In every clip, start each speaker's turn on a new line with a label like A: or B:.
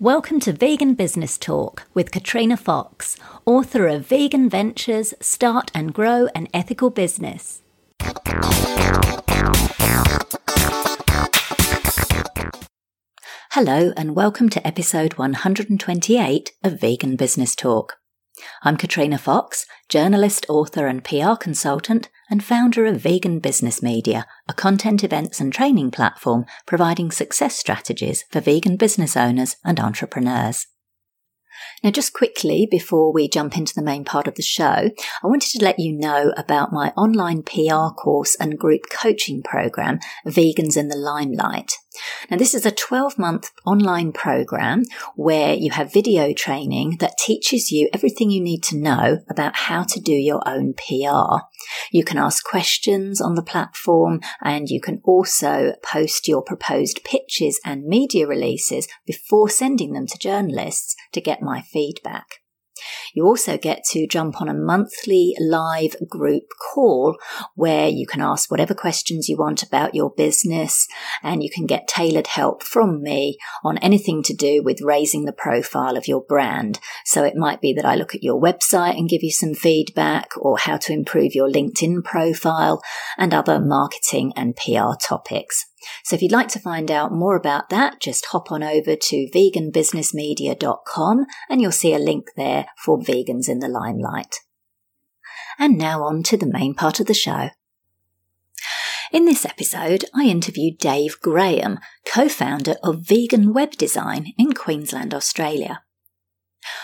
A: Welcome to Vegan Business Talk with Katrina Fox, author of Vegan Ventures Start and Grow an Ethical Business. Hello, and welcome to episode 128 of Vegan Business Talk. I'm Katrina Fox, journalist, author, and PR consultant, and founder of Vegan Business Media, a content events and training platform providing success strategies for vegan business owners and entrepreneurs. Now, just quickly before we jump into the main part of the show, I wanted to let you know about my online PR course and group coaching program, Vegans in the Limelight. Now, this is a 12 month online program where you have video training that teaches you everything you need to know about how to do your own PR. You can ask questions on the platform and you can also post your proposed pitches and media releases before sending them to journalists to get my feedback. You also get to jump on a monthly live group call where you can ask whatever questions you want about your business and you can get tailored help from me on anything to do with raising the profile of your brand. So it might be that I look at your website and give you some feedback or how to improve your LinkedIn profile and other marketing and PR topics. So if you'd like to find out more about that, just hop on over to veganbusinessmedia.com and you'll see a link there for Vegans in the Limelight. And now on to the main part of the show. In this episode, I interviewed Dave Graham, co founder of Vegan Web Design in Queensland, Australia.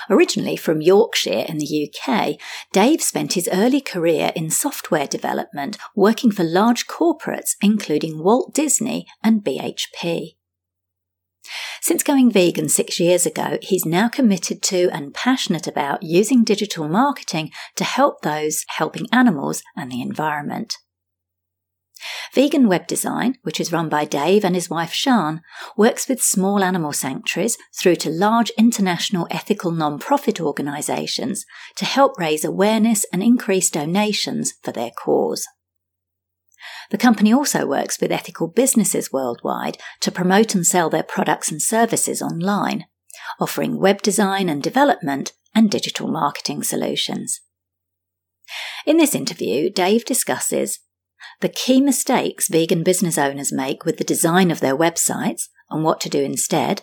A: Originally from Yorkshire in the UK, Dave spent his early career in software development, working for large corporates including Walt Disney and BHP. Since going vegan six years ago, he's now committed to and passionate about using digital marketing to help those helping animals and the environment. Vegan Web Design, which is run by Dave and his wife Shan, works with small animal sanctuaries through to large international ethical non-profit organisations to help raise awareness and increase donations for their cause. The company also works with ethical businesses worldwide to promote and sell their products and services online, offering web design and development and digital marketing solutions. In this interview, Dave discusses the key mistakes vegan business owners make with the design of their websites and what to do instead.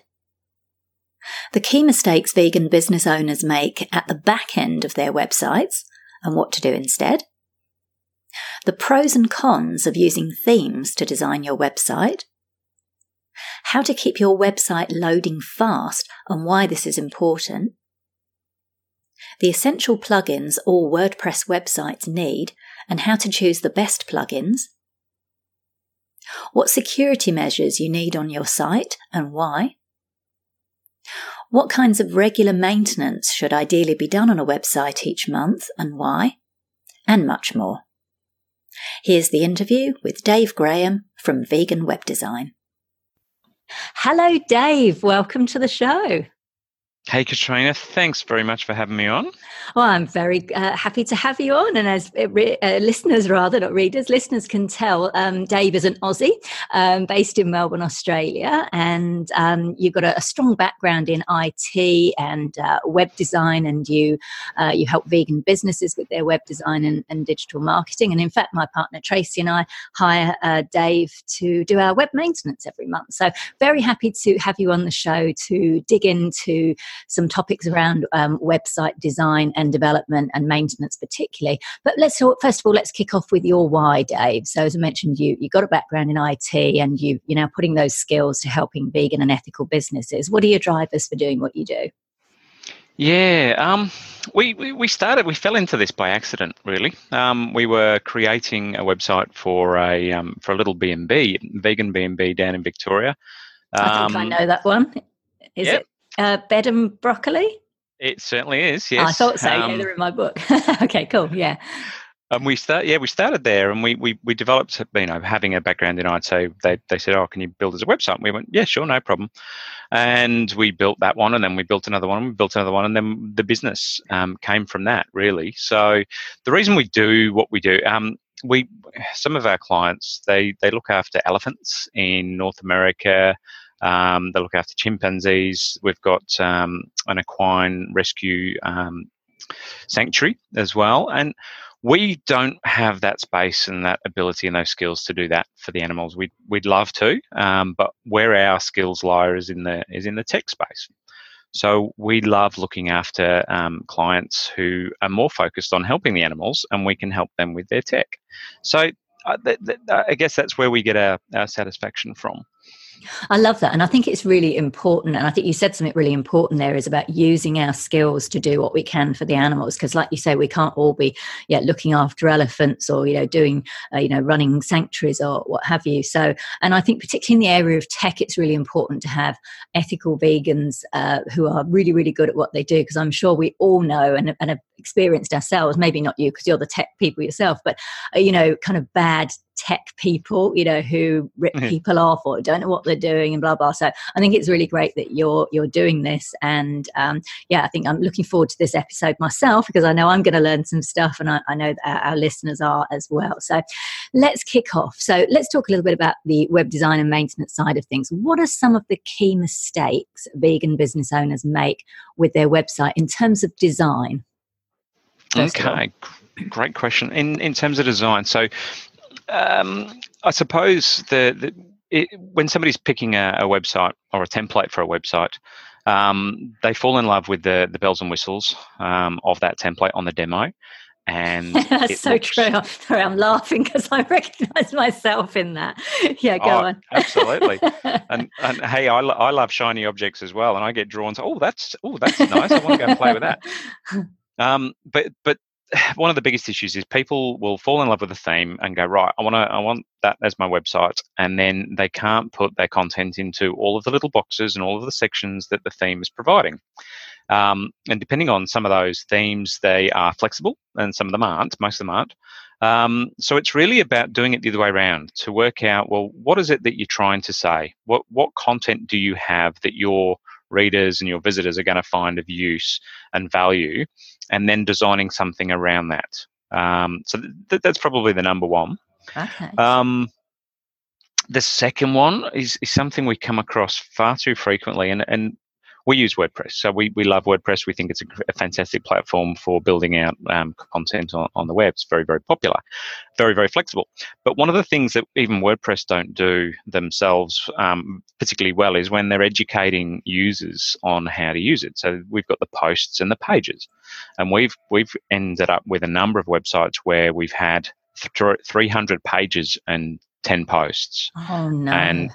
A: The key mistakes vegan business owners make at the back end of their websites and what to do instead. The pros and cons of using themes to design your website. How to keep your website loading fast and why this is important. The essential plugins all WordPress websites need and how to choose the best plugins, what security measures you need on your site and why, what kinds of regular maintenance should ideally be done on a website each month and why, and much more. Here's the interview with Dave Graham from Vegan Web Design. Hello, Dave. Welcome to the show.
B: Hey, Katrina, thanks very much for having me on.
A: Well, I'm very uh, happy to have you on. And as uh, re- uh, listeners, rather, not readers, listeners can tell, um, Dave is an Aussie um, based in Melbourne, Australia. And um, you've got a, a, strong background in IT and uh, web design, and you, uh, you help vegan businesses with their web design and, and, digital marketing. And in fact, my partner Tracy and I hire uh, Dave to do our web maintenance every month. So, very happy to have you on the show to dig into some topics around um, website design and development and maintenance, particularly. But let's first of all let's kick off with your why, Dave. So as I mentioned, you you got a background in IT and you you now putting those skills to helping vegan and ethical businesses. What are your drivers for doing what you do?
B: Yeah, um, we, we, we started, we fell into this by accident, really. Um, we were creating a website for a um, for a little B&B, vegan B&B down in Victoria.
A: I think I um, know that one. Is yep. it uh, bed and broccoli?
B: It certainly is. Yes,
A: I thought so. Um, yeah, they're in my book. okay, cool. Yeah.
B: And we start, yeah, we started there, and we we we developed, you know, having a background in IT. So they they said, "Oh, can you build us a website?" And we went, "Yeah, sure, no problem." And we built that one, and then we built another one, and we built another one, and then the business um, came from that, really. So the reason we do what we do, um, we some of our clients they they look after elephants in North America, Um, they look after chimpanzees. We've got um, an equine rescue um, sanctuary as well, and we don't have that space and that ability and those skills to do that for the animals. We'd we'd love to, um, but where our skills lie is in the is in the tech space. So we love looking after um, clients who are more focused on helping the animals, and we can help them with their tech. So uh, th- th- I guess that's where we get our, our satisfaction from.
C: I love that. And I think it's really important. And I think you said something really important there is about using our skills to do what we can for the animals. Because, like you say, we can't all be yeah, looking after elephants or, you know, doing, uh, you know, running sanctuaries or what have you. So, and I think particularly in the area of tech, it's really important to have ethical vegans uh, who are really, really good at what they do. Because I'm sure we all know and, and have experienced ourselves, maybe not you because you're the tech people yourself, but, uh, you know, kind of bad tech people, you know, who rip mm-hmm. people off or don't know what they're doing and blah blah. So I think it's really great that you're you're doing this, and um, yeah, I think I'm looking forward to this episode myself because I know I'm going to learn some stuff, and I, I know that our, our, listeners are as well. So let's kick off. So let's talk a little bit about the web design and maintenance side of things. What are some of the key mistakes vegan business owners make with their website in terms of design?
B: Okay, great question. In in terms of design, so um, I suppose the, the it, when somebody's picking a, a, website or a template for a website, um, they fall in love with the, the bells and whistles um, of that template on the demo. And
C: that's so looks... true. Sorry, I'm laughing because I recognise myself in that. Yeah, go oh, on.
B: absolutely. And, and hey, I, I love shiny objects as well, and I get drawn to. Oh, that's oh, that's nice. I want to go and play with that. Um, but but one of the biggest issues is people will fall in love with a theme and go right i want to i want that as my website and then they can't put their content into all of the little boxes and all of the sections that the theme is providing. Um, and depending on some of those themes they are flexible and some of them aren't most of them aren't. Um, so it's really about doing it the other way around to work out well what is it that you're trying to say? What what content do you have that your readers and your visitors are going to find of use and value and then designing something around that. Um, so th- that's probably the number one.
C: Okay.
B: Um, the second one is, is something we come across far too frequently, and, and we use WordPress. So we, we love WordPress. We think it's a, a fantastic platform for building out um, content on, on the web. It's very, very popular, very, very flexible. But one of the things that even WordPress don't do themselves um, particularly well is when they're educating users on how to use it. So we've got the posts and the pages, and we've we've ended up with a number of websites where we've had th- 300 pages and 10 posts.
C: Oh no.
B: And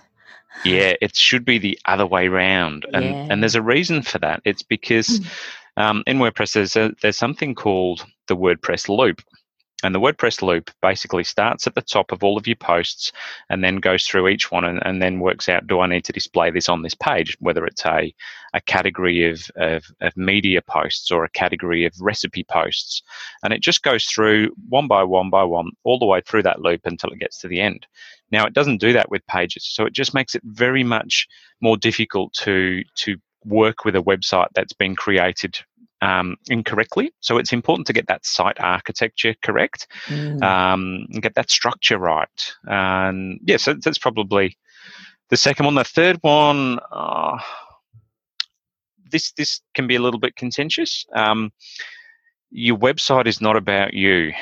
B: yeah, it should be the other way around, and yeah. and there's a reason for that. It's because hmm. um, in WordPress there's a, there's something called the WordPress loop, and the WordPress loop basically starts at the top of all of your posts and then goes through each one and, and then works out do I need to display this on this page, whether it's a, a category of, of, of media posts or a category of recipe posts. And it just goes through one by one by one, all the way through that loop until it gets to the end. Now, it doesn't do that with pages. So it just makes it very much more difficult to, to work with a website that's been created um, incorrectly. So it's important to get that site architecture correct, mm. um, get that structure right. And yes, yeah, so that's probably the second one. The third one, uh, this this can be a little bit contentious. Um, your website is not about you.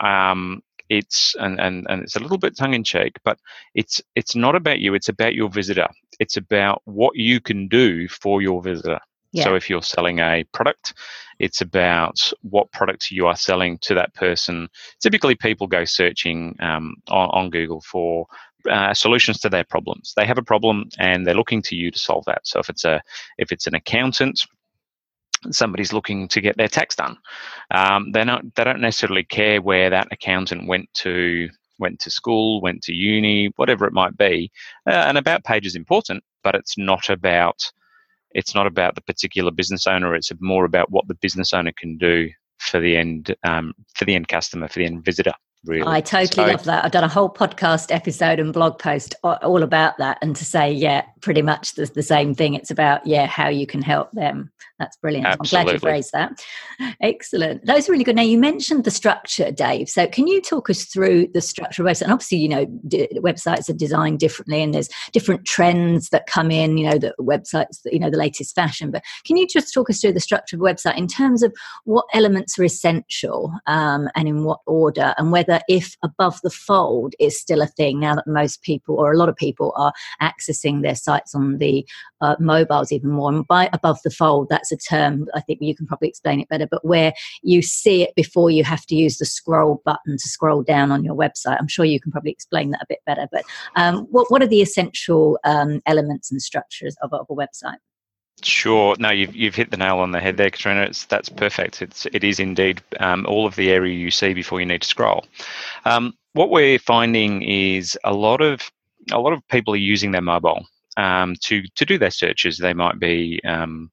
B: Um, it's and, and and it's a little bit tongue in cheek, but it's it's not about you. It's about your visitor. It's about what you can do for your visitor. Yeah. So if you're selling a product, it's about what product you are selling to that person. Typically, people go searching um, on, on, Google for uh, solutions to their problems. They have a problem and they're looking to you to solve that. So if it's a if it's an accountant, somebody's looking to get their tax done, um, they don't they don't necessarily care where that accountant went to went to school, went to uni, whatever it might be. Uh, an about page is important, but it's not about it's not about the particular business owner. It's more about what the business owner can do for the end um, for the end customer, for the end visitor. Really.
C: I totally so, love that. I've done a whole podcast episode and blog post all about that, and to say, yeah, pretty much the, the same thing. It's about yeah how you can help them. That's brilliant. Absolutely. I'm glad you've raised that. Excellent. Those are really good. Now you mentioned the structure, Dave. So can you talk us through the structure of website? And obviously, you know, d- websites are designed differently, and there's different trends that come in. You know, the websites, you know, the latest fashion. But can you just talk us through the structure of a website in terms of what elements are essential um, and in what order, and whether if above the fold is still a thing now that most people or a lot of people are accessing their sites on the uh, mobiles even more. And by above the fold, that's a term I think you can probably explain it better, but where you see it before you have to use the scroll button to scroll down on your website. I'm sure you can probably explain that a bit better. But um, what, what are the essential um, elements and structures of, of a website?
B: Sure. No, you've you've hit the nail on the head there, Katrina. It's that's perfect. It's it is indeed um, all of the area you see before you need to scroll. Um, what we're finding is a lot of a lot of people are using their mobile um, to to do their searches. They might be um,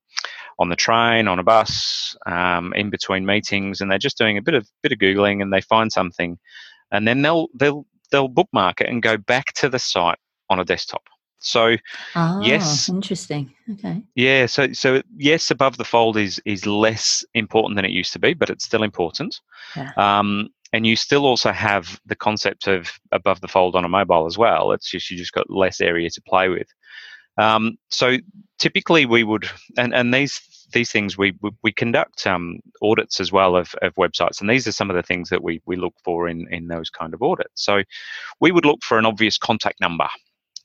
B: on the train, on a bus, um, in between meetings, and they're just doing a bit of bit of googling, and they find something, and then they'll they'll they'll bookmark it and go back to the site on a desktop. So
C: oh,
B: yes,
C: interesting. Okay.
B: Yeah. So so yes, above the fold is is less important than it used to be, but it's still important. Yeah. Um, and you still also have the concept of above the fold on a mobile as well. It's just you just got less area to play with. Um, so typically we would, and, and these these things we we, we conduct um, audits as well of, of websites, and these are some of the things that we we look for in in those kind of audits. So we would look for an obvious contact number.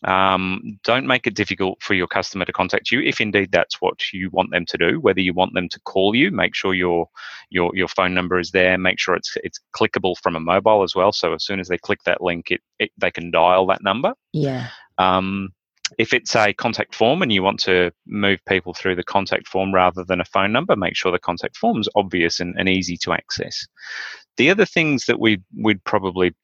B: Um, don't make it difficult for your customer to contact you if indeed that's what you want them to do. Whether you want them to call you, make sure your your your phone number is there. Make sure it's it's clickable from a mobile as well. So as soon as they click that link, it, it they can dial that number.
C: Yeah.
B: Um, if it's a contact form and you want to move people through the contact form rather than a phone number, make sure the contact form is obvious and, and easy to access. The other things that we would probably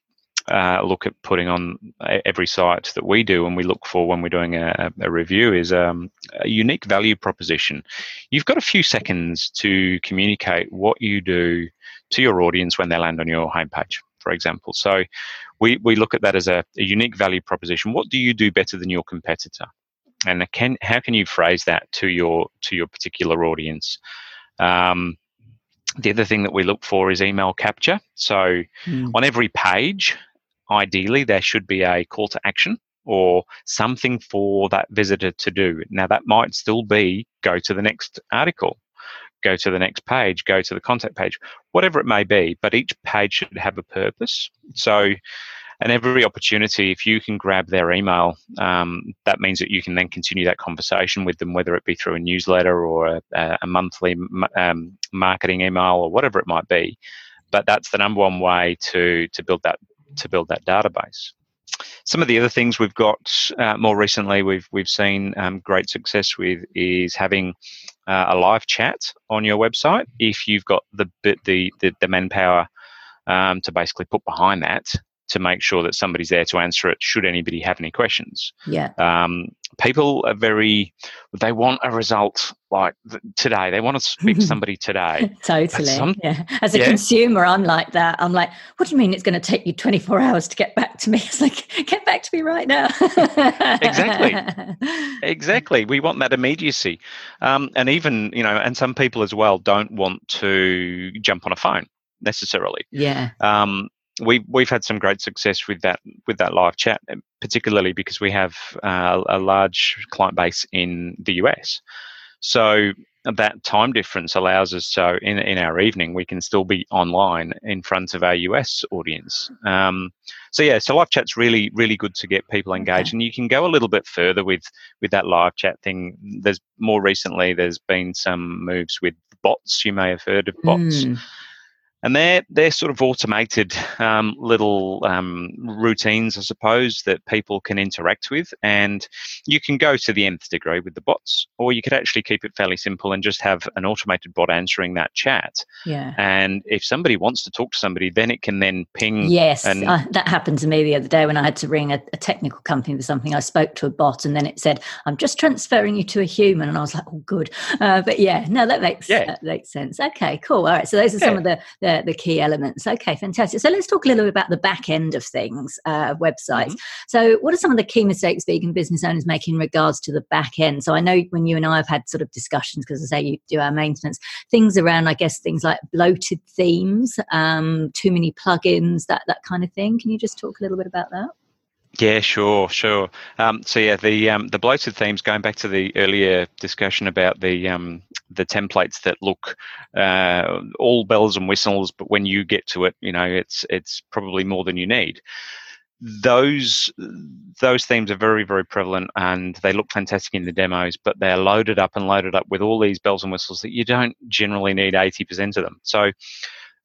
B: uh, look at putting on every site that we do and we look for when we're doing a, a review is um, a unique value proposition. You've got a few seconds to communicate what you do to your audience when they land on your homepage, for example. So we, we look at that as a, a unique value proposition. What do you do better than your competitor? And can, how can you phrase that to your to your particular audience? Um, the other thing that we look for is email capture. So mm. on every page, ideally there should be a call to action or something for that visitor to do. Now, that might still be go to the next article, go to the next page, go to the contact page, whatever it may be, but each page should have a purpose. So, and every opportunity, if you can grab their email, um, that means that you can then continue that conversation with them, whether it be through a newsletter or a, a monthly um, marketing email or whatever it might be. But that's the number one way to to build that to build that database. Some of the other things we've got uh, more recently, we've we've seen um, great success with is having uh, a live chat on your website. If you've got the the the, the manpower um, to basically put behind that, to make sure that somebody's there to answer it should anybody have any questions.
C: Yeah.
B: Um, people are very, they want a result like today. They want to speak to somebody today.
C: totally. Some, yeah. As a yeah. consumer, I'm like that. I'm like, what do you mean it's going to take you 24 hours to get back to me? It's like, get back to me right now.
B: exactly. Exactly. We want that immediacy. Um, and even, you know, and some people as well don't want to jump on a phone necessarily.
C: Yeah.
B: Um, we've we've had some great success with that with that live chat, particularly because we have uh, a large client base in the US. So that time difference allows us so in in our evening we can still be online in front of our US audience. Um, so yeah, so live chat's really really good to get people engaged, okay. and you can go a little bit further with with that live chat thing. There's more recently there's been some moves with bots. You may have heard of bots. Mm and they're they're sort of automated um, little um, routines, I suppose, that people can interact with, and you can go to the nth degree with the bots, or you could actually keep it fairly simple and just have an automated bot answering that chat.
C: Yeah.
B: And if somebody wants to talk to somebody, then it can then ping.
C: Yes, and, uh, that happened to me the other day when I had to ring a, a, technical company for something. I spoke to a bot, and then it said, "I'm just transferring you to a human," and I was like, "Oh, good." Uh, but yeah, no, that makes yeah. that makes sense. Okay, cool. All right, so those are yeah. some of the, the the, the key elements. Okay, fantastic. So let's talk a little bit about the back end of things, uh, websites. Mm-hmm. So, what are some of the key mistakes vegan business owners make in regards to the back end? So, I know when you and I have had sort of discussions, because I say you do our maintenance, things around, I guess, things like bloated themes, um, too many plugins, that that kind of thing. Can you just talk a little bit about that?
B: Yeah, sure, sure. Um, so yeah, the um, the bloated themes. Going back to the earlier discussion about the um, the templates that look uh, all bells and whistles, but when you get to it, you know, it's it's probably more than you need. Those those themes are very very prevalent, and they look fantastic in the demos, but they're loaded up and loaded up with all these bells and whistles that you don't generally need eighty percent of them. So,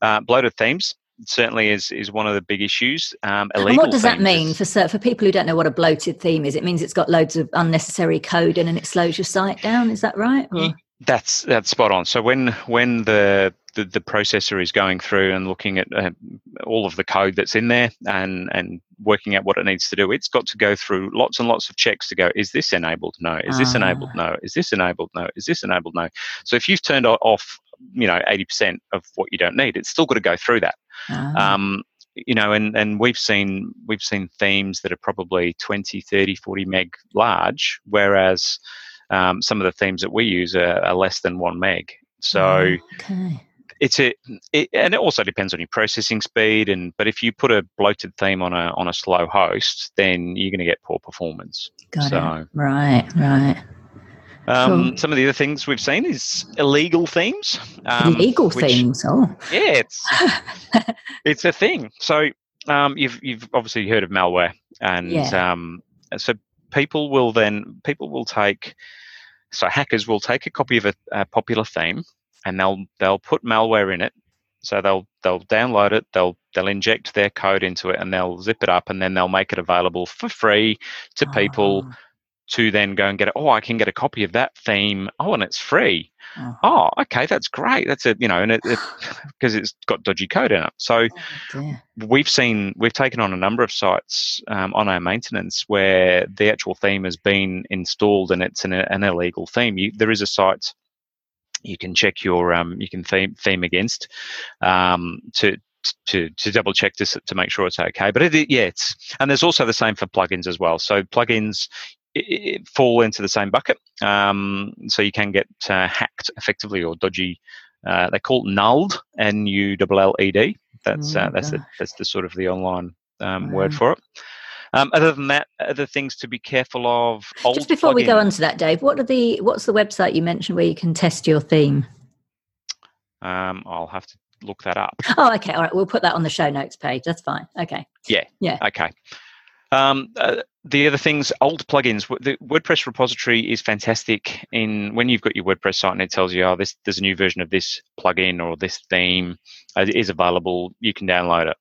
B: uh, bloated themes certainly is is one of the big issues.
C: Um, and what does that mean for for people who don't know what a bloated theme is? It means it's got loads of unnecessary code in and it slows your site down. Is that right? Or?
B: That's that's spot on. So when when the the, the processor is going through and looking at uh, all of the code that's in there and and working out what it needs to do, it's got to go through lots and lots of checks to go. Is this enabled? No. Is this enabled? Ah. No. Is this enabled? No. Is this enabled? No. So if you've turned off, you know, eighty percent of what you don't need, it's still got to go through that. Ah. Um, you know and and we've seen we've seen themes that are probably 20 30 40 meg large whereas um, some of the themes that we use are, are less than one meg so okay. it's a it, and it also depends on your processing speed and but if you put a bloated theme on a on a slow host then you're going to get poor performance
C: Got so it. right right
B: um, cool. Some of the other things we've seen is illegal themes.
C: Um, illegal which, themes. Oh,
B: yeah, it's it's a thing. So um, you've you've obviously heard of malware, and yeah. um, so people will then people will take so hackers will take a copy of a, a popular theme and they'll they'll put malware in it. So they'll they'll download it, they'll they'll inject their code into it, and they'll zip it up, and then they'll make it available for free to people oh to then go and get it. Oh, I can get a copy of that theme. Oh, and it's free. Uh-huh. Oh, okay, that's great. That's a you know, and it because it, has got dodgy code in it. So oh, we've seen we've taken on a number of sites um, on our maintenance where the actual theme has been installed and it's an, an illegal theme. You, there is a site you can check your um, you can theme theme against um, to to to double check this to make sure it's okay. But it, yeah, it's and there's also the same for plugins as well. So plugins fall into the same bucket. Um, so you can get uh, hacked effectively or dodgy. Uh, they call it nulled, N-U-L-L-E-D. That's uh, that's the, that's the sort of the online um, word for it. Um, other than that, other things to be careful of.
C: Just before we go on to that, Dave, what are the what's the website you mentioned where you can test your theme?
B: Um, I'll have to look that up.
C: Oh, okay. All right. We'll put that on the show notes page. That's fine. Okay.
B: Yeah. Yeah. Okay. Um, uh, the other things, old plugins. The WordPress repository is fantastic. In when you've got your WordPress site and it tells you, oh, this there's a new version of this plugin or this theme uh, is available. You can download it.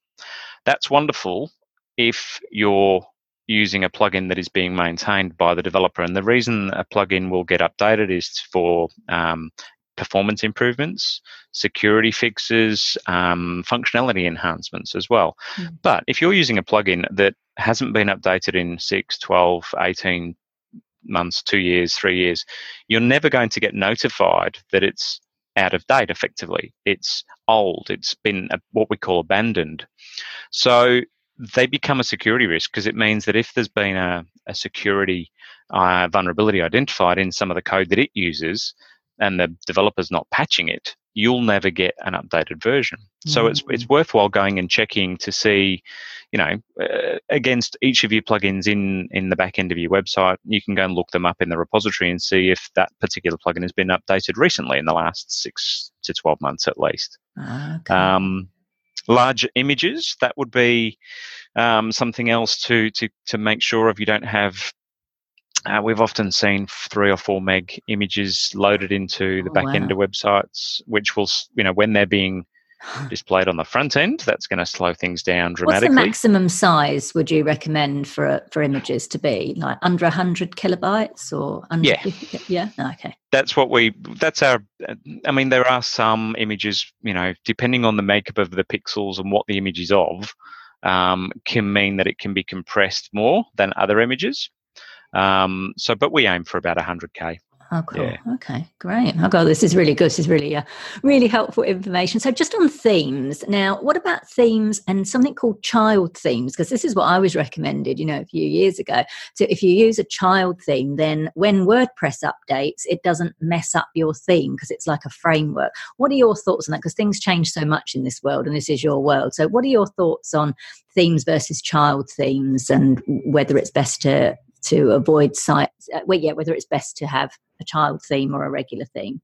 B: That's wonderful if you're using a plugin that is being maintained by the developer. And the reason a plugin will get updated is for um, performance improvements, security fixes, um, functionality enhancements as well. Mm. But if you're using a plugin that hasn't been updated in 6, 12, 18 months, two years, three years, you're never going to get notified that it's out of date effectively. It's old, it's been what we call abandoned. So they become a security risk because it means that if there's been a, a security uh, vulnerability identified in some of the code that it uses, and the developer's not patching it, you'll never get an updated version. Mm-hmm. So it's it's mm. worthwhile going and checking to see, you know, uh, against each of your plugins in in the back end of your website, you can go and look them up in the repository and see if that particular plugin has been updated recently in the last six to twelve months at least. Okay. Um, large images that would be um, something else to to to make sure of you don't have uh, we've often seen three or four meg images loaded into the oh, back wow. end of websites, which will, you know, when they're being displayed on the front end, that's going to slow things down dramatically.
C: What's the maximum size would you recommend for for images to be? Like under 100 kilobytes or under
B: yeah.
C: 50? Yeah. Okay.
B: That's what we, that's our, I mean, there are some images, you know, depending on the makeup of the pixels and what the image is of, um, can mean that it can be compressed more than other images. Um, so, but we aim for about 100k.
C: Oh, cool. Yeah. Okay, great. Oh, God, this is really good. This is really, uh, really helpful information. So, just on themes now, what about themes and something called child themes? Because this is what I was recommended, you know, a few years ago. So, if you use a child theme, then when WordPress updates, it doesn't mess up your theme because it's like a framework. What are your thoughts on that? Because things change so much in this world, and this is your world. So, what are your thoughts on themes versus child themes, and whether it's best to to avoid sites. Uh, well, yeah, whether it's best to have a child theme or a regular theme.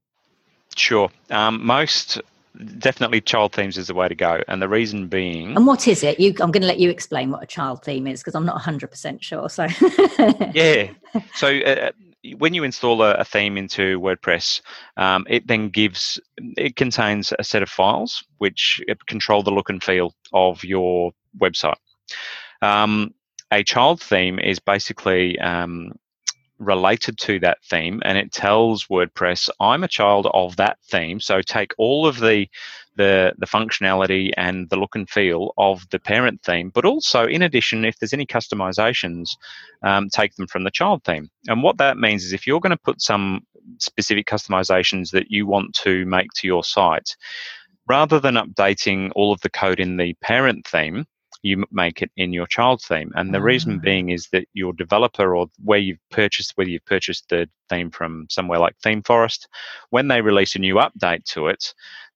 B: Sure. Um, most definitely child themes is the way to go and the reason being
C: and what is it you i'm going to let you explain what a child theme is because i'm not 100% sure so
B: yeah so uh, when you install a, a theme into wordpress um, it then gives it contains a set of files which control the look and feel of your website um, a child theme is basically um, related to that theme and it tells WordPress, I'm a child of that theme. So take all of the, the, the functionality and the look and feel of the parent theme, but also in addition, if there's any customizations, um, take them from the child theme. And what that means is if you're going to put some specific customizations that you want to make to your site, rather than updating all of the code in the parent theme, you make it in your child theme. And the mm. reason being is that your developer or where you've purchased, whether you've purchased the theme from somewhere like ThemeForest, when they release a new update to it,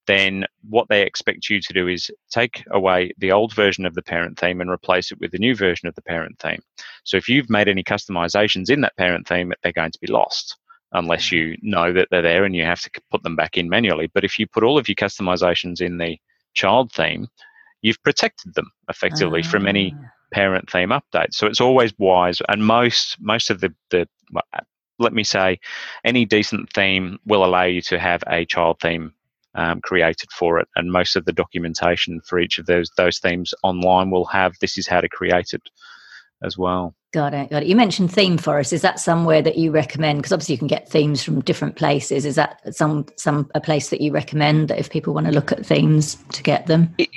B: then what they expect you to do is take away the old version of the parent theme and replace it with the new version of the parent theme. So if you've made any customizations in that parent theme, they're going to be lost unless mm. you know that they're there and you have to put them back in manually. But if you put all of your customizations in the child theme, you've protected them effectively from any ah. parent theme updates. So it's always wise, and most most of the the let me say, any decent theme will allow you to have a child theme um, created for it, and most of the documentation for each of those those themes online will have this is how to create it as well.
C: Got it. Got it. You mentioned ThemeForest. Is that somewhere that you recommend? Because obviously you can get themes from different places. Is that some some a place that you recommend that if people want to look at themes to get them?
B: It,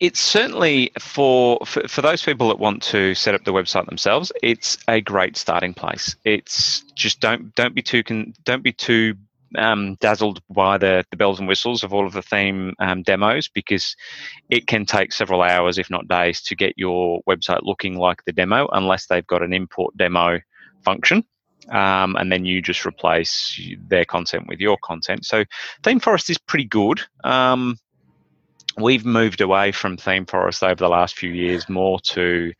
B: it's certainly for, for, for those people that want to set up the website themselves. It's a great starting place. It's just don't don't be too don't be too um, dazzled by the, the bells and whistles of all of the theme um, demos because it can take several hours, if not days, to get your website looking like the demo unless they've got an import demo function. Um, and then you just replace their content with your content. So ThemeForest is pretty good. Um, we've moved away from ThemeForest over the last few years more to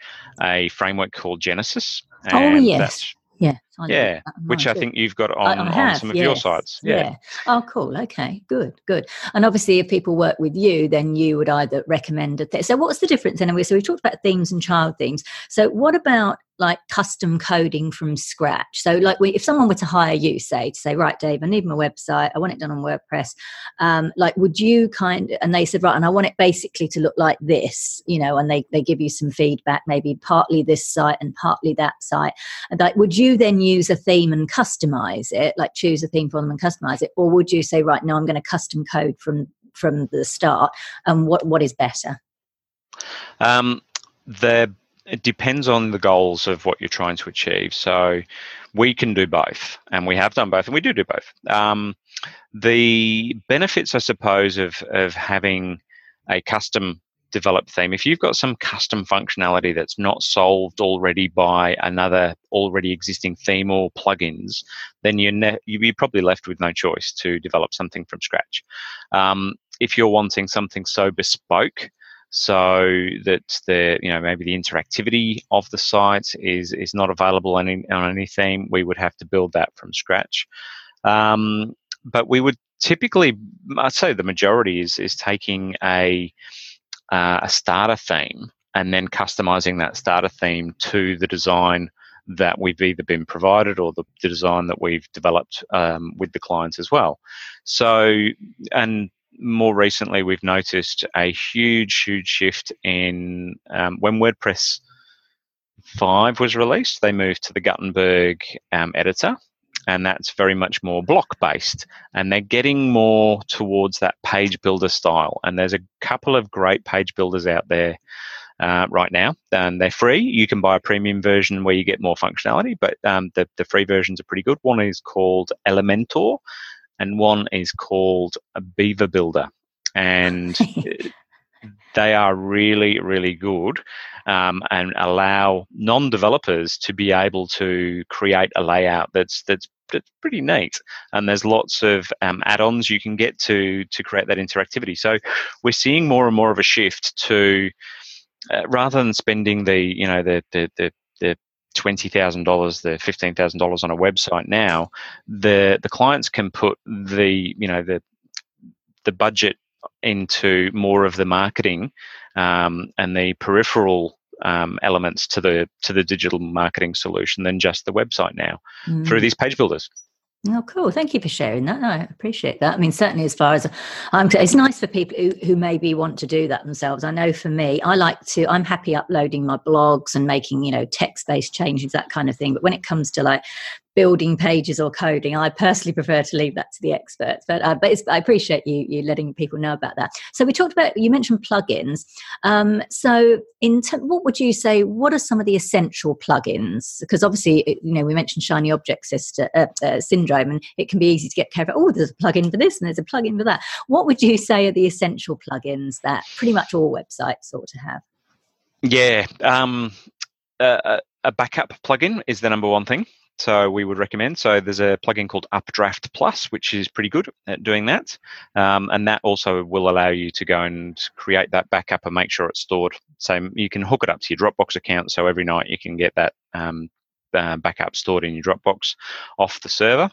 B: a framework called Genesis.
C: oh yes, yeah,
B: yeah, which I think you've got on, I, I on some of yes. your sites. Yeah. yeah.
C: Oh, cool. Okay. Good. Good. And obviously, if people work with you, then you would either recommend a thing. So, what's the difference anyway? So, we talked about themes and child themes. So, what about like custom coding from scratch. So, like, we, if someone were to hire you, say, to say, right, Dave, I need my website, I want it done on WordPress. Um, like, would you kind? And they said, right, and I want it basically to look like this, you know, and they they give you some feedback, maybe partly this site and partly that site. And like, would you then use a theme and customize it, like choose a theme for them and customize it, or would you say, right, no, I'm going to custom code from from the start? And what what is better?
B: Um, the it depends on the goals of what you're trying to achieve. So we can do both, and we have done both, and we do do both. Um, the benefits, I suppose, of of having a custom developed theme. If you've got some custom functionality that's not solved already by another already existing theme or plugins, then you're, ne- you're probably left with no choice to develop something from scratch. Um, if you're wanting something so bespoke, so that the you know maybe the interactivity of the site is is not available on any, on any theme. We would have to build that from scratch. Um, but we would typically, I'd say the majority is is taking a uh, a starter theme and then customizing that starter theme to the design that we've either been provided or the, the design that we've developed um, with the clients as well. So, and more recently, we've noticed a huge, huge shift in um, when WordPress 5 was released, they moved to the Gutenberg um, editor, and that's very much more block based. And they're getting more towards that page builder style. And there's a couple of great page builders out there uh, right now. And they're free. You can buy a premium version where you get more functionality, but um, the, the free versions are pretty good. One is called Elementor, and one is called a Beaver Builder. And they are really, really good um, and allow non-developers to be able to create a layout that's that's that's pretty neat. And there's lots of um, add-ons you can get to to create that interactivity. So we're seeing more and more of a shift to uh, rather than spending the you know the the the, the twenty thousand dollars, the fifteen thousand dollars on a website now, the the clients can put the you know the the budget into more of the marketing um, and the peripheral um, elements to the to the digital marketing solution than just the website now mm. through these page builders.
C: Oh, cool. Thank you for sharing that. I appreciate that. I mean, certainly as far as I'm, it's nice for people who, who maybe want to do that themselves. I know for me, I like to, I'm happy uploading my blogs and making, you know, text based changes, that kind of thing. But when it comes to like building pages or coding. I personally prefer to leave that to the experts, but uh, but I appreciate you you letting people know about that. So we talked about you mentioned plugins. Um, so in t- what would you say? What are some of the essential plugins? Because obviously you know we mentioned shiny object system, uh, uh, syndrome, and it can be easy to get carried. Oh, there's a plugin for this and there's a plugin for that. What would you say are the essential plugins that pretty much all websites ought to have?
B: Yeah. Um, a backup plugin is the number one thing. So we would recommend. So there's a plugin called Updraft Plus, which is pretty good at doing that, um, and that also will allow you to go and create that backup and make sure it's stored. So you can hook it up to your Dropbox account, so every night you can get that um, uh, backup stored in your Dropbox off the server.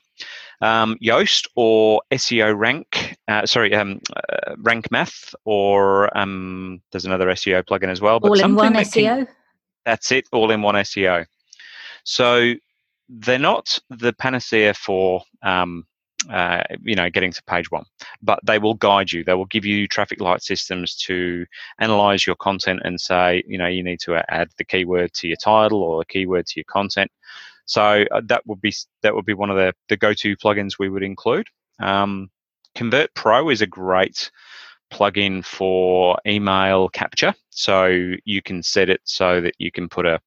B: Um, Yoast or SEO Rank, uh, sorry, um, uh, Rank Math, or um, there's another SEO plugin as well.
C: But all in one SEO. Can,
B: that's it, all in one SEO. So they're not the panacea for um, uh, you know getting to page one but they will guide you. They will give you traffic light systems to analyze your content and say you know you need to add the keyword to your title or the keyword to your content. So uh, that would be that would be one of the, the go-to plugins we would include. Um, convert pro is a great plugin for email capture. So you can set it so that you can put a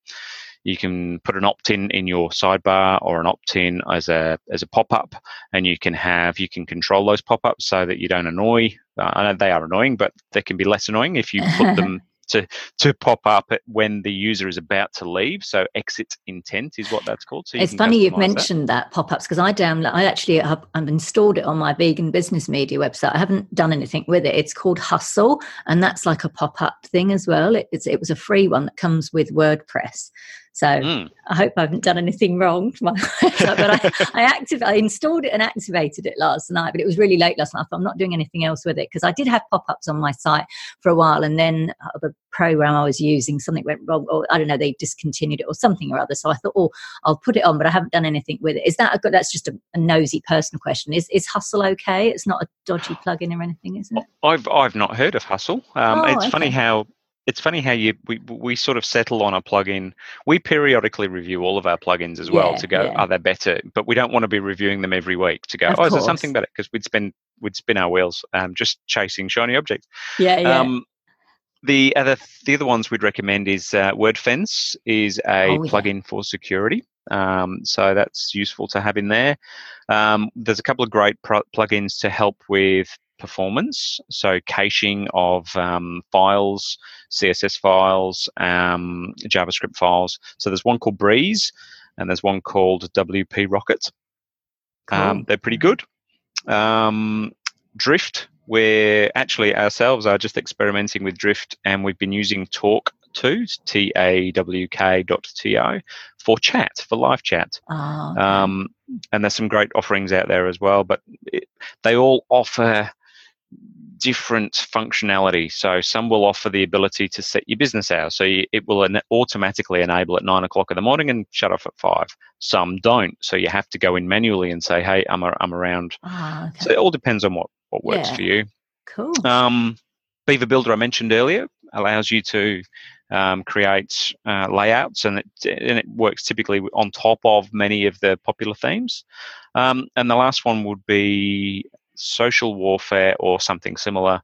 B: you can put an opt-in in your sidebar or an opt-in as a as a pop-up, and you can have you can control those pop-ups so that you don't annoy. Uh, I know they are annoying, but they can be less annoying if you put them to to pop up when the user is about to leave. So exit intent is what that's called. So
C: it's funny you've mentioned that, that pop-ups because I download. I actually have I've installed it on my vegan business media website. I haven't done anything with it. It's called Hustle, and that's like a pop-up thing as well. It, it was a free one that comes with WordPress. So mm. I hope I haven't done anything wrong but I, I, active, I installed it and activated it last night, but it was really late last night. I'm not doing anything else with it because I did have pop-ups on my site for a while, and then uh, the program I was using something went wrong, or I don't know, they discontinued it or something or other. So I thought, oh, I'll put it on, but I haven't done anything with it. Is that a good? That's just a, a nosy personal question. Is is Hustle okay? It's not a dodgy plugin or anything, is it?
B: I've I've not heard of Hustle. Um, oh, it's okay. funny how it's funny how you we, we sort of settle on a plugin. We periodically review all of our plugins as well yeah, to go, yeah. are they better? But we don't want to be reviewing them every week to go, of oh, course. is there something better? Because we'd spend we'd spin our wheels um, just chasing shiny objects.
C: Yeah, yeah. Um,
B: the other the other ones we'd recommend is uh, WordFence is a oh, plugin for security. Um, so that's useful to have in there. Um, there's a couple of great pro- plugins to help with performance. So caching of um, files, CSS files, um, JavaScript files. So there's one called Breeze, and there's one called WP Rocket. Um, cool. Um, they're pretty good. Um, Drift, we're actually ourselves are just experimenting with Drift, and we've been using Talk to T A W K dot T O for chat for live chat.
C: Oh, okay. um,
B: and there's some great offerings out there as well, but it, they all offer different functionality. So some will offer the ability to set your business hours. So you, it will automatically enable at nine o'clock in the morning and shut off at five. Some don't. So you have to go in manually and say, hey, I'm, a, I'm around.
C: Oh, okay.
B: So it all depends on what, what works yeah. for you.
C: Cool.
B: Um, Beaver Builder, I mentioned earlier, allows you to um, create uh, layouts, and it, and it works typically on top of many of the popular themes. Um, and the last one would be social warfare or something similar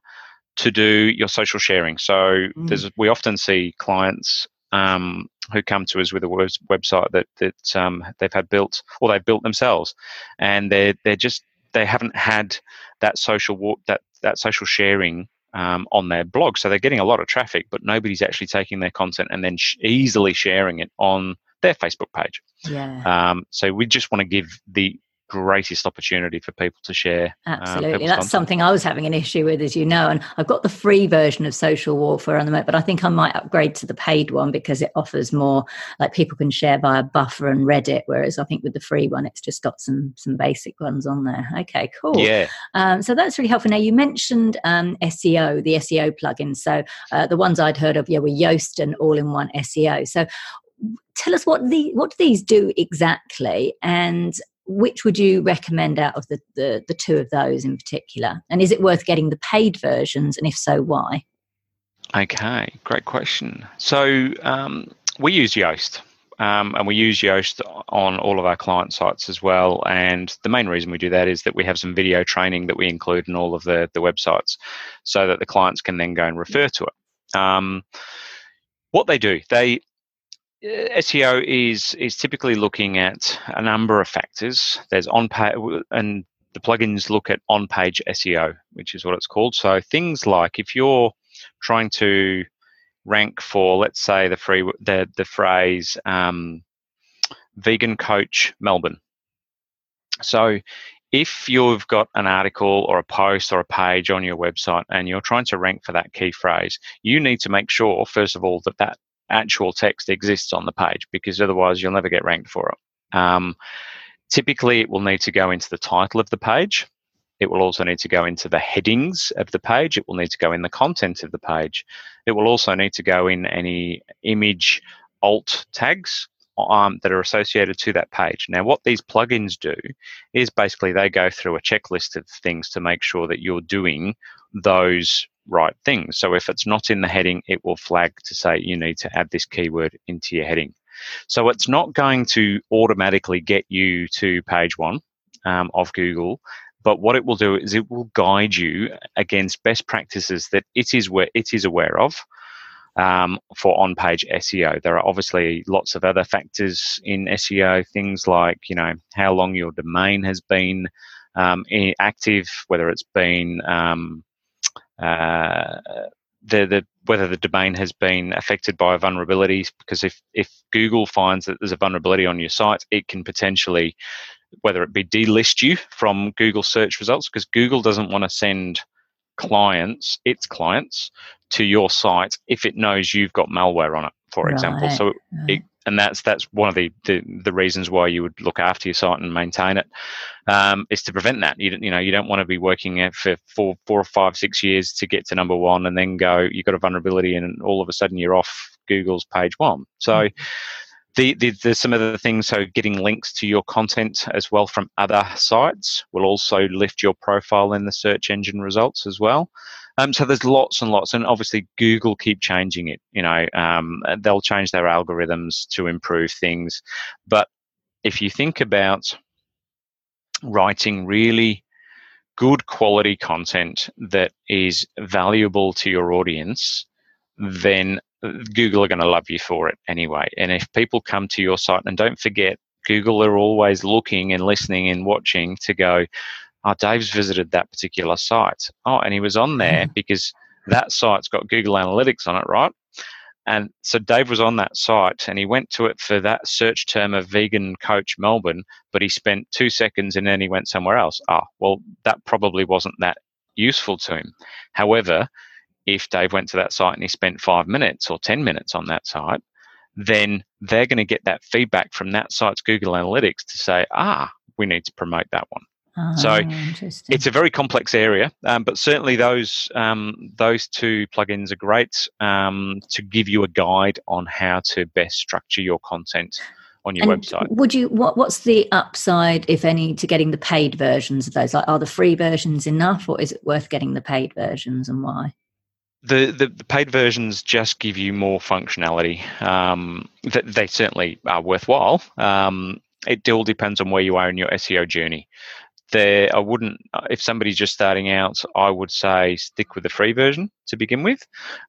B: to do your social sharing. So mm. there's we often see clients um, who come to us with a website that that um, they've had built or they've built themselves, and they're they're just they haven't had that social that that social sharing um, on their blog. So they're getting a lot of traffic, but nobody's actually taking their content and then sh- easily sharing it on their Facebook page.
C: Yeah.
B: Um, so we just want to give the greatest opportunity for people to share.
C: Uh, Absolutely. Uh, That's something I was having an issue with, as you know. And I've got the free version of Social Warfare on the moment, but I think I might upgrade to the paid one because it offers more, like people can share via Buffer and Reddit, whereas I think with the free one, it's just got some some basic ones on there. Okay, cool.
B: Yeah.
C: Um, so that's really helpful. Now, you mentioned um, SEO, the SEO plugins. So uh, the ones I'd heard of, yeah, were Yoast and all-in-one SEO. So tell us what the what do these do exactly and which would you recommend out of the, the, the two of those in particular? And is it worth getting the paid versions? And if so, why?
B: Okay, great question. So um, we use Yoast. Um, and we use Yoast on all of our client sites as well. And the main reason we do that is that we have some video training that we include in all of the, the websites so that the clients can then go and refer to it. Um, what they do, they SEO is is typically looking at a number of factors. There's on page and the plugins look at on page SEO, which is what it's called. So things like if you're trying to rank for, let's say, the free the the phrase um, vegan coach Melbourne. So if you've got an article or a post or a page on your website and you're trying to rank for that key phrase, you need to make sure, first of all, that that actual text exists on the page because otherwise you'll never get ranked for it. Um, typically, it will need to go into the title of the page. It will also need to go into the headings of the page. It will need to go in the content of the page. It will also need to go in any image alt tags um, that are associated to that page. Now, what these plugins do is basically they go through a checklist of things to make sure that you're doing those right things. So if it's not in the heading, it will flag to say you need to add this keyword into your heading. So it's not going to automatically get you to page one um, of Google, but what it will do is it will guide you against best practices that it is where it is aware of. Um, for on-page SEO, there are obviously lots of other factors in SEO, things like you know how long your domain has been um, active, whether it's been um, uh, the, the whether the domain has been affected by vulnerabilities because if, if Google finds that there's a vulnerability on your site, it can potentially whether it be delist you from Google search results because Google doesn't want to send clients, its clients, to your site if it knows you've got malware on it, for right. example. So it, and that's that's one of the, the, the reasons why you would look after your site and maintain it um, is to prevent that. You you know you don't want to be working for four four or five six years to get to number one and then go you've got a vulnerability and all of a sudden you're off Google's page one. So. Mm-hmm. The, the, there's some other things. So, getting links to your content as well from other sites will also lift your profile in the search engine results as well. Um, so there's lots and lots, and obviously Google keep changing it. You know, um, they'll change their algorithms to improve things. But if you think about writing really good quality content that is valuable to your audience, then Google are going to love you for it anyway. And if people come to your site, and don't forget, Google are always looking and listening and watching to go, oh, Dave's visited that particular site. Oh, and he was on there because that site's got Google Analytics on it, right? And so Dave was on that site and he went to it for that search term of vegan coach Melbourne, but he spent two seconds and then he went somewhere else. Ah, oh, well, that probably wasn't that useful to him. However, if Dave went to that site and he spent five minutes or 10 minutes on that site, then they're going to get that feedback from that site's Google Analytics to say, ah, we need to promote that one so ah, it's a very complex area, um, but certainly those um, those two plugins are great um, to give you a guide on how to best structure your content on your
C: and
B: website.
C: Would you what What's the upside, if any, to getting the paid versions of those? Like, are the free versions enough, or is it worth getting the paid versions, and why?
B: The, the, the, paid versions just give you more functionality. Um, they, they certainly are worthwhile. Um, it all depends on where you are in your SEO journey there i wouldn't if somebody's just starting out i would say stick with the free version to begin with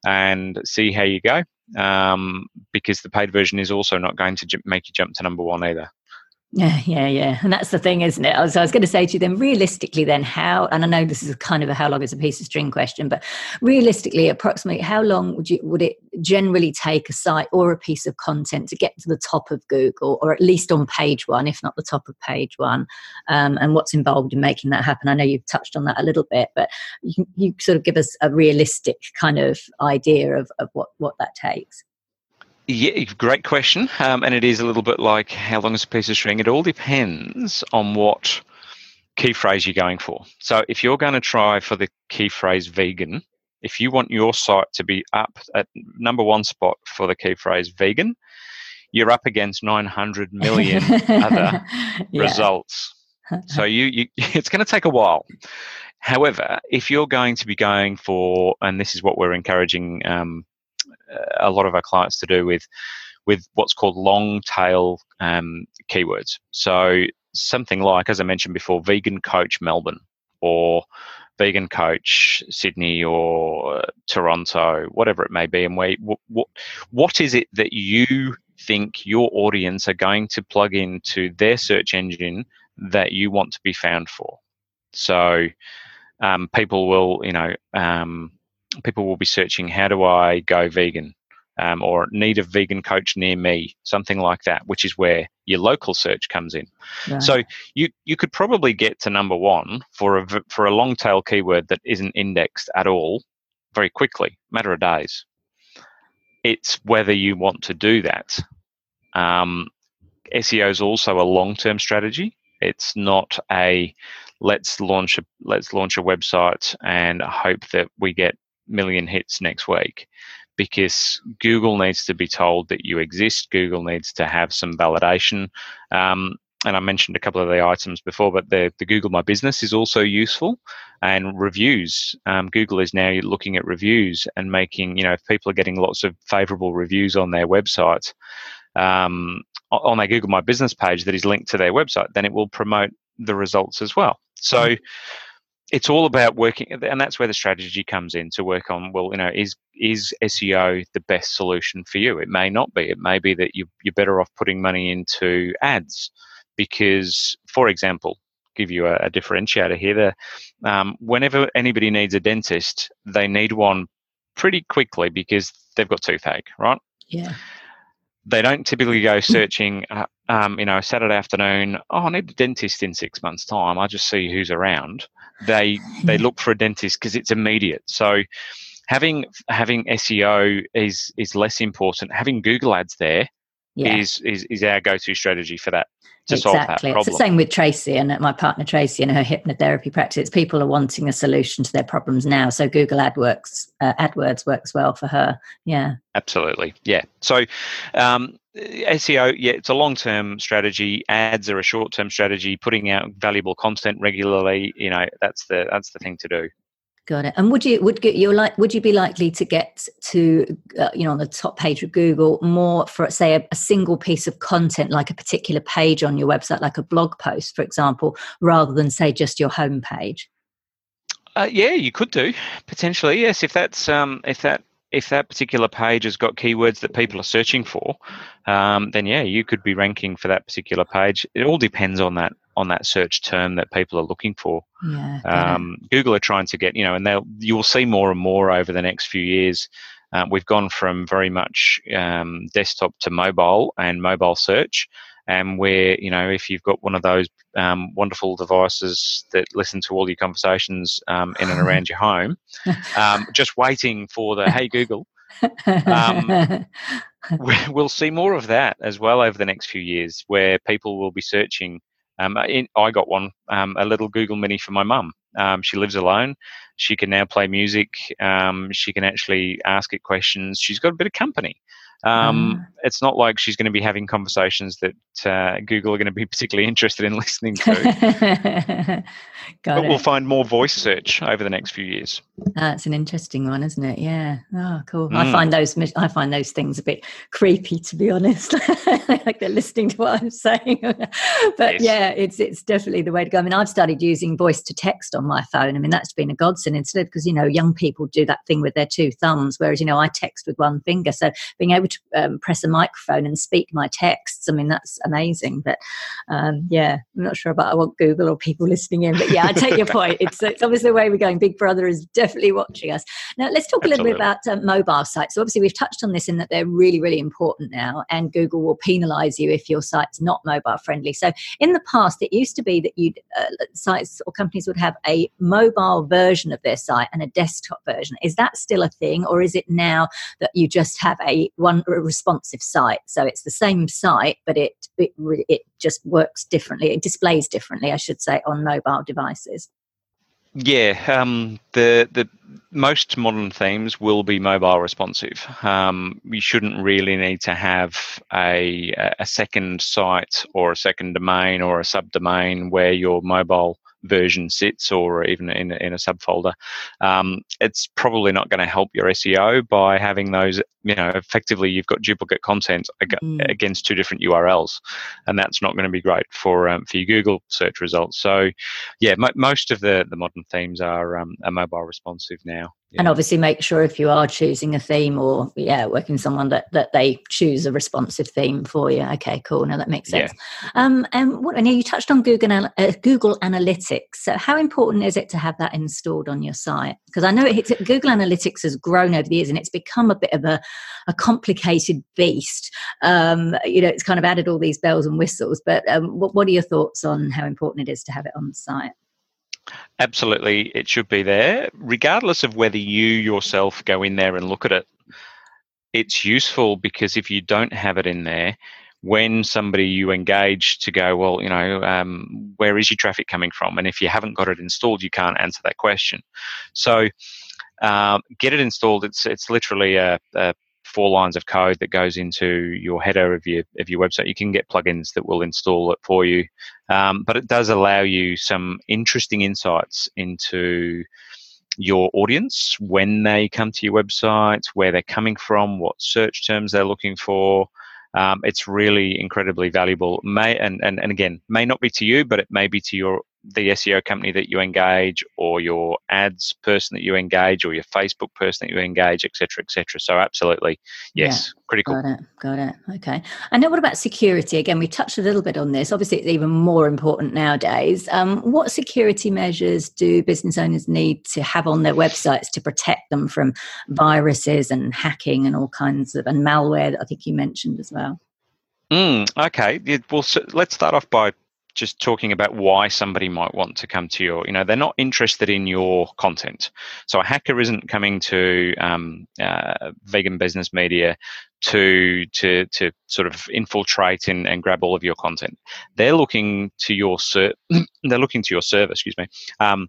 B: and see how you go um, because the paid version is also not going to make you jump to number one either
C: yeah, yeah, yeah. And that's the thing, isn't it? I was, I was going to say to you then, realistically, then, how, and I know this is kind of a how long is a piece of string question, but realistically, approximately how long would you would it generally take a site or a piece of content to get to the top of Google, or at least on page one, if not the top of page one? Um, and what's involved in making that happen? I know you've touched on that a little bit, but you, you sort of give us a realistic kind of idea of, of what, what that takes.
B: Yeah, great question. Um, and it is a little bit like how long is a piece of string? It all depends on what key phrase you're going for. So if you're going to try for the key phrase vegan, if you want your site to be up at number one spot for the key phrase vegan, you're up against 900 million other yeah. results. So you, you it's going to take a while. However, if you're going to be going for, and this is what we're encouraging um, a lot of our clients to do with with what's called long tail um, keywords. So something like, as I mentioned before, vegan coach Melbourne or vegan coach Sydney or Toronto, whatever it may be, and where, what, what is it that you think your audience are going to plug into their search engine that you want to be found for? So um, people will, you know, um, people will be searching how do I go vegan um, or need a vegan coach near me, something like that, which is where your local search comes in. Right. So you you could probably get to number one for a for a long tail keyword that isn't indexed at all very quickly, matter of days. It's whether you want to do that. Um, SEO is also a long term strategy. It's not a let's launch a let's launch a website and hope that we get million hits next week because Google needs to be told that you exist. Google needs to have some validation. Um, and I mentioned a couple of the items before, but the, the Google My Business is also useful, and reviews. Um, Google is now looking at reviews and making, you know, if people are getting lots of favorable reviews on their website, um, on their Google My Business page that is linked to their website, then it will promote the results as well. So, mm-hmm it's all about working and that's where the strategy comes in to work on well you know is is seo the best solution for you it may not be it may be that you, you're better off putting money into ads because for example give you a, a differentiator here the, um, whenever anybody needs a dentist they need one pretty quickly because they've got toothache right
C: yeah
B: they don't typically go searching, uh, um, you know, Saturday afternoon. Oh, I need a dentist in six months' time. I just see who's around. They they look for a dentist because it's immediate. So having having SEO is is less important. Having Google Ads there yeah. is, is is our go-to strategy for that to exactly. solve that problem.
C: It's the same with Tracy and my partner Tracy and her hypnotherapy practice. People are wanting a solution to their problems now, so Google AdWorks uh, AdWords works well for her. Yeah,
B: absolutely. Yeah. So um, SEO, yeah, it's a long-term strategy. Ads are a short-term strategy. Putting out valuable content regularly, you know, that's the that's the thing to do.
C: Got it. And would you would get you like would you be likely to get to uh, you know on the top page of Google more for say a, a, single piece of content like a particular page on your website, like a blog post, for example, rather than say just your home page?
B: Uh, yeah, you could do potentially. Yes, if that's um, if that if that particular page has got keywords that people are searching for, um, then yeah, you could be ranking for that particular page. It all depends on that on that search term that people are looking for.
C: Yeah,
B: um, Google are trying to get you know, and they'll you'll see more and more over the next few years. Uh, we've gone from very much um, desktop to mobile and mobile search, and where you know if you've got one of those um, wonderful devices that listen to all your conversations um, in and around your home, um, just waiting for the hey Google. Um, we'll see more of that as well over the next few years, where people will be searching um, in, I got one, um, a little Google Mini for my mum. Um, she lives alone. She can now play music. Um, she can actually ask it questions. She's got a bit of company. Um, uh. It's not like she's going to be having conversations that uh, Google are going to be particularly interested in listening to. but it. we'll find more voice search over the next few years.
C: That's an interesting one, isn't it? Yeah. Oh, cool. Mm. I find those I find those things a bit creepy, to be honest. like they're listening to what I'm saying. but yes. yeah, it's it's definitely the way to go. I mean, I've started using voice to text on my phone. I mean, that's been a godsend instead because you know young people do that thing with their two thumbs, whereas you know I text with one finger. So being able to um, press a microphone and speak my texts, I mean, that's amazing. But um, yeah, I'm not sure about I want Google or people listening in. But yeah, I take your point. It's it's obviously the way we're going. Big Brother is definitely watching us. Now let's talk a little bit about uh, mobile sites. So obviously we've touched on this in that they're really really important now, and Google will penalise you if your site's not mobile friendly. So in the past, it used to be that you uh, sites or companies would have a mobile version of their site and a desktop version. Is that still a thing, or is it now that you just have a one a responsive site? So it's the same site, but it it, it just works differently. It displays differently, I should say, on mobile devices.
B: Yeah, um, the the most modern themes will be mobile responsive. Um, you shouldn't really need to have a a second site or a second domain or a subdomain where your mobile version sits or even in, in a subfolder. Um, it's probably not going to help your SEO by having those, you know, effectively you've got duplicate content ag- mm. against two different URLs, and that's not going to be great for um, for your Google search results. So, yeah, most of the, the modern themes are, um, are mobile responsive now.
C: Yeah. And obviously, make sure if you are choosing a theme or yeah, working with someone that that they choose a responsive theme for you. Okay, cool. Now that makes sense. Yeah. Um, and what know you touched on Google uh, Google Analytics. So, how important is it to have that installed on your site? Because I know it, Google Analytics has grown over the years, and it's become a bit of a a complicated beast. Um, you know, it's kind of added all these bells and whistles. But um, what, what are your thoughts on how important it is to have it on the site?
B: Absolutely, it should be there, regardless of whether you yourself go in there and look at it. It's useful because if you don't have it in there, when somebody you engage to go, well, you know, um, where is your traffic coming from? And if you haven't got it installed, you can't answer that question. So, um, get it installed. It's it's literally a, a four lines of code that goes into your header of your of your website. You can get plugins that will install it for you, um, but it does allow you some interesting insights into your audience when they come to your website, where they're coming from, what search terms they're looking for. Um, it's really incredibly valuable. May and, and and again may not be to you, but it may be to your the SEO company that you engage, or your ads person that you engage, or your Facebook person that you engage, etc., etc. So, absolutely, yes, yeah, critical.
C: Got it. Got it. Okay. And now, what about security? Again, we touched a little bit on this. Obviously, it's even more important nowadays. Um, what security measures do business owners need to have on their websites to protect them from viruses and hacking and all kinds of and malware that I think you mentioned as well?
B: Mm, okay. Well, so let's start off by just talking about why somebody might want to come to your, you know, they're not interested in your content. So a hacker isn't coming to um, uh, vegan business media to to to sort of infiltrate and, and grab all of your content. They're looking to your ser- they're looking to your server, excuse me, um,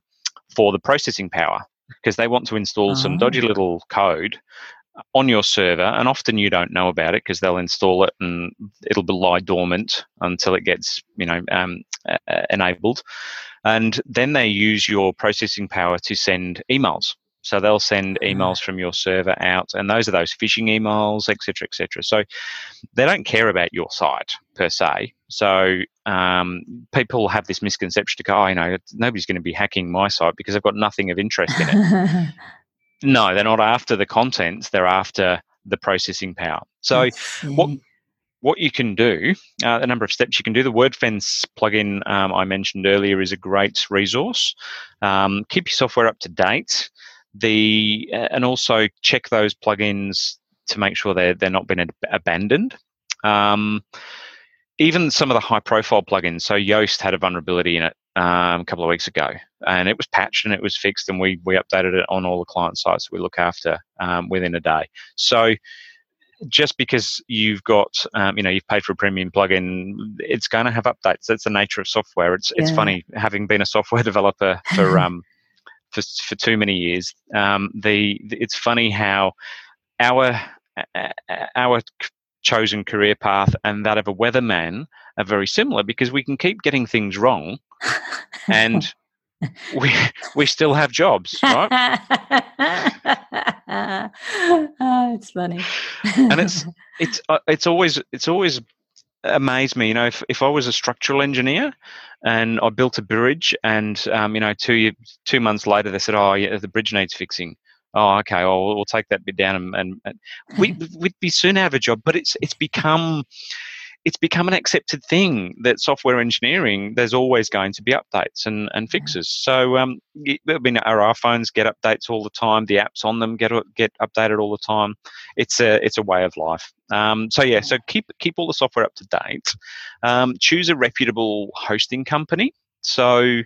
B: for the processing power because they want to install oh. some dodgy ah. little code on your server, and often you don't know about it because they'll install it and it'll be lie dormant until it gets, you know, um, uh, enabled, and then they use your processing power to send emails. So they'll send mm. emails from your server out, and those are those phishing emails, etc., etc. So they don't care about your site per se. So um, people have this misconception to go, oh, you know, nobody's going to be hacking my site because I've got nothing of interest in it. No, they're not after the contents. They're after the processing power. So what what you can do, uh, a number of steps you can do. The WordFence plugin um, I mentioned earlier is a great resource. Um, keep your software up to date. The uh, and also check those plugins to make sure they're they're not been ab- abandoned. Um, even some of the high profile plugins. So Yoast had a vulnerability in it um, a couple of weeks ago, and it was patched and it was fixed, and we we updated it on all the client sites that we look after um, within a day. So just because you've got um, you know you've paid for a premium plugin it's going to have updates. That's the nature of software. It's it's funny having been a software developer for um for, for too many years um the it's funny how our our chosen career path and that of a weatherman are very similar because we can keep getting things wrong and we we still have jobs, right?
C: oh, it's funny,
B: and it's it's uh, it's always it's always amazed me. You know, if, if I was a structural engineer and I built a bridge, and um, you know, two two months later they said, "Oh, yeah, the bridge needs fixing." Oh, okay. Well, we'll take that bit down, and, and, and we, we'd be soon of a job. But it's it's become it's become an accepted thing that software engineering there's always going to be updates and, and fixes. So um, I mean, our iPhones get updates all the time. The apps on them get get updated all the time. It's a it's a way of life. Um, so yeah, so keep keep all the software up to date. Um, choose a reputable hosting company. So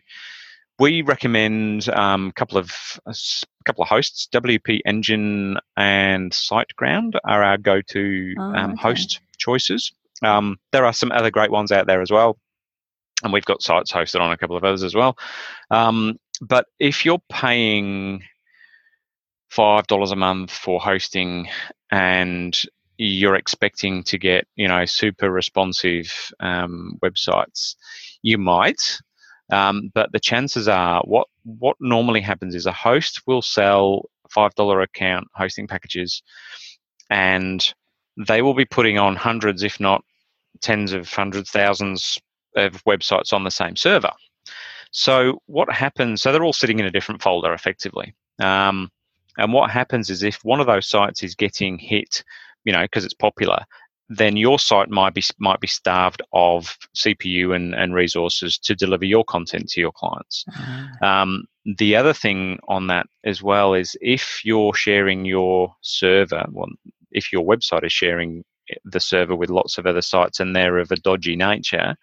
B: we recommend um, a couple of a couple of hosts. WP Engine and SiteGround are our go-to oh, um, okay. host choices. Um, there are some other great ones out there as well, and we've got sites hosted on a couple of others as well. Um, but if you're paying five dollars a month for hosting and you're expecting to get you know super responsive um, websites, you might. Um, but the chances are, what what normally happens is a host will sell five dollar account hosting packages, and they will be putting on hundreds, if not tens of hundreds, thousands of websites on the same server. So what happens? So they're all sitting in a different folder effectively. Um, and what happens is if one of those sites is getting hit, you know, because it's popular, then your site might be might be starved of CPU and, and resources to deliver your content to your clients. Mm. Um, the other thing on that as well is if you're sharing your server, well, if your website is sharing the server with lots of other sites and they're of a dodgy nature,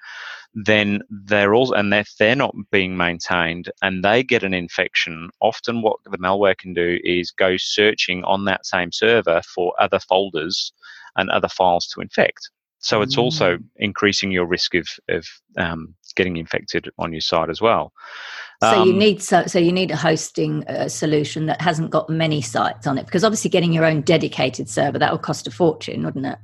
B: then they're all and if they're not being maintained and they get an infection, often what the malware can do is go searching on that same server for other folders and other files to infect. So it's mm. also increasing your risk of of um, getting infected on your site as well.
C: So um, you need so, so you need a hosting uh, solution that hasn't got many sites on it because obviously getting your own dedicated server that will cost a fortune, wouldn't it?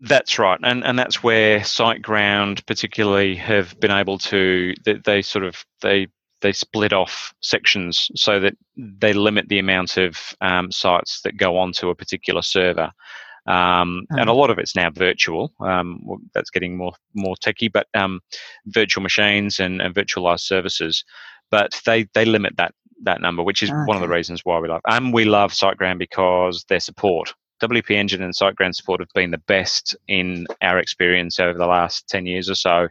B: That's right, and and that's where SiteGround particularly have been able to they, they sort of they they split off sections so that they limit the amount of um, sites that go onto a particular server. Um, oh. And a lot of it's now virtual. Um, that's getting more more techy, but um, virtual machines and, and virtualized services. But they they limit that that number, which is okay. one of the reasons why we love. And we love SiteGround because their support WP Engine and SiteGround support have been the best in our experience over the last 10 years or so.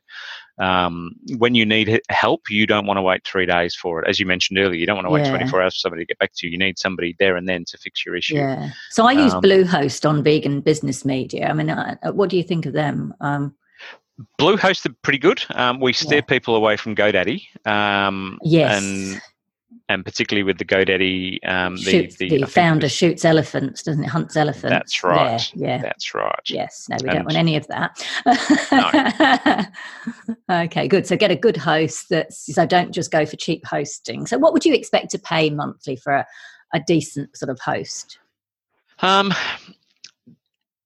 B: Um, when you need help, you don't want to wait three days for it. As you mentioned earlier, you don't want to wait yeah. 24 hours for somebody to get back to you. You need somebody there and then to fix your issue.
C: Yeah. So I use um, Bluehost on Vegan Business Media. I mean, uh, what do you think of them? Um,
B: Bluehost are pretty good. Um, we steer yeah. people away from GoDaddy. Um,
C: yes.
B: And and particularly with the GoDaddy, um,
C: the, the, the founder shoots elephants, doesn't it? Hunts elephants.
B: That's right. There. Yeah, that's right.
C: Yes, no, we and don't want any of that. no. okay, good. So get a good host. That's so don't just go for cheap hosting. So what would you expect to pay monthly for a, a decent sort of host?
B: Um,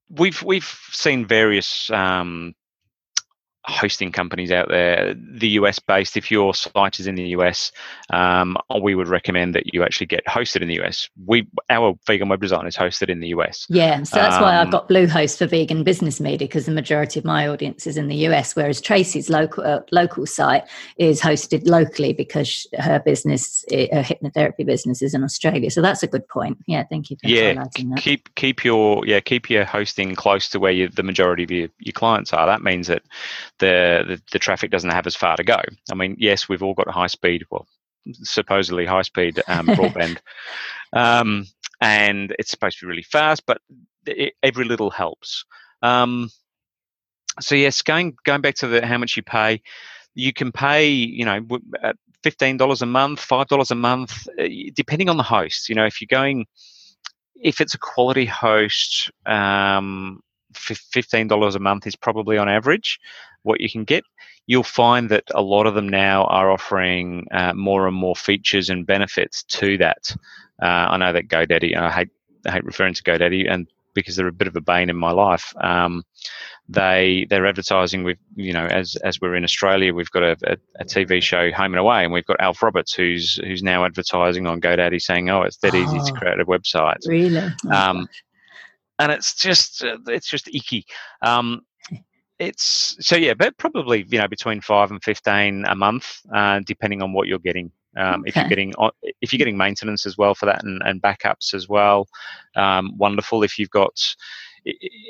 B: we've we've seen various um, hosting companies out there, the US based, if your site is in the US, um, we would recommend that you actually get hosted in the US. We Our vegan web design is hosted in the US.
C: Yeah, so that's um, why I've um, got Bluehost for vegan business media because the majority of my audience is in the US, whereas Tracy's local uh, local site is hosted locally because her business, her hypnotherapy business, is in Australia. So that's a good point. Yeah, thank you for
B: yeah. Keep keep your yeah keep your hosting close to where you, the majority of your, your clients are. That means that the, the, the traffic doesn't have as far to go. I mean, yes, we've all got high speed, well, supposedly high speed um, broadband, um, and it's supposed to be really fast, but it, every little helps. Um, so yes, going going back to the how much you pay, you can pay you know fifteen dollars a month, five dollars a month, uh, depending on the host. You know, if you're going, if it's a quality host, um, $15 a month is probably on average what you can get. You'll find that a lot of them now are offering uh, more and more features and benefits to that. Uh, I know that GoDaddy, I hate, I hate referring to GoDaddy, and because they're a bit of a bane in my life. Um, they they're advertising with you know as as we're in Australia, we've got a, a, a, TV show Home and Away, and we've got Alf Roberts who's who's now advertising on GoDaddy saying, oh, it's that oh, easy to oh. create a website.
C: Really. Oh, um,
B: and it's just uh, it's just icky. Um, it's so yeah, but probably you know between five and fifteen a month, uh, depending on what you're getting. Um, okay. If you're getting if you're getting maintenance as well for that and, and backups as well, um, wonderful. If you've got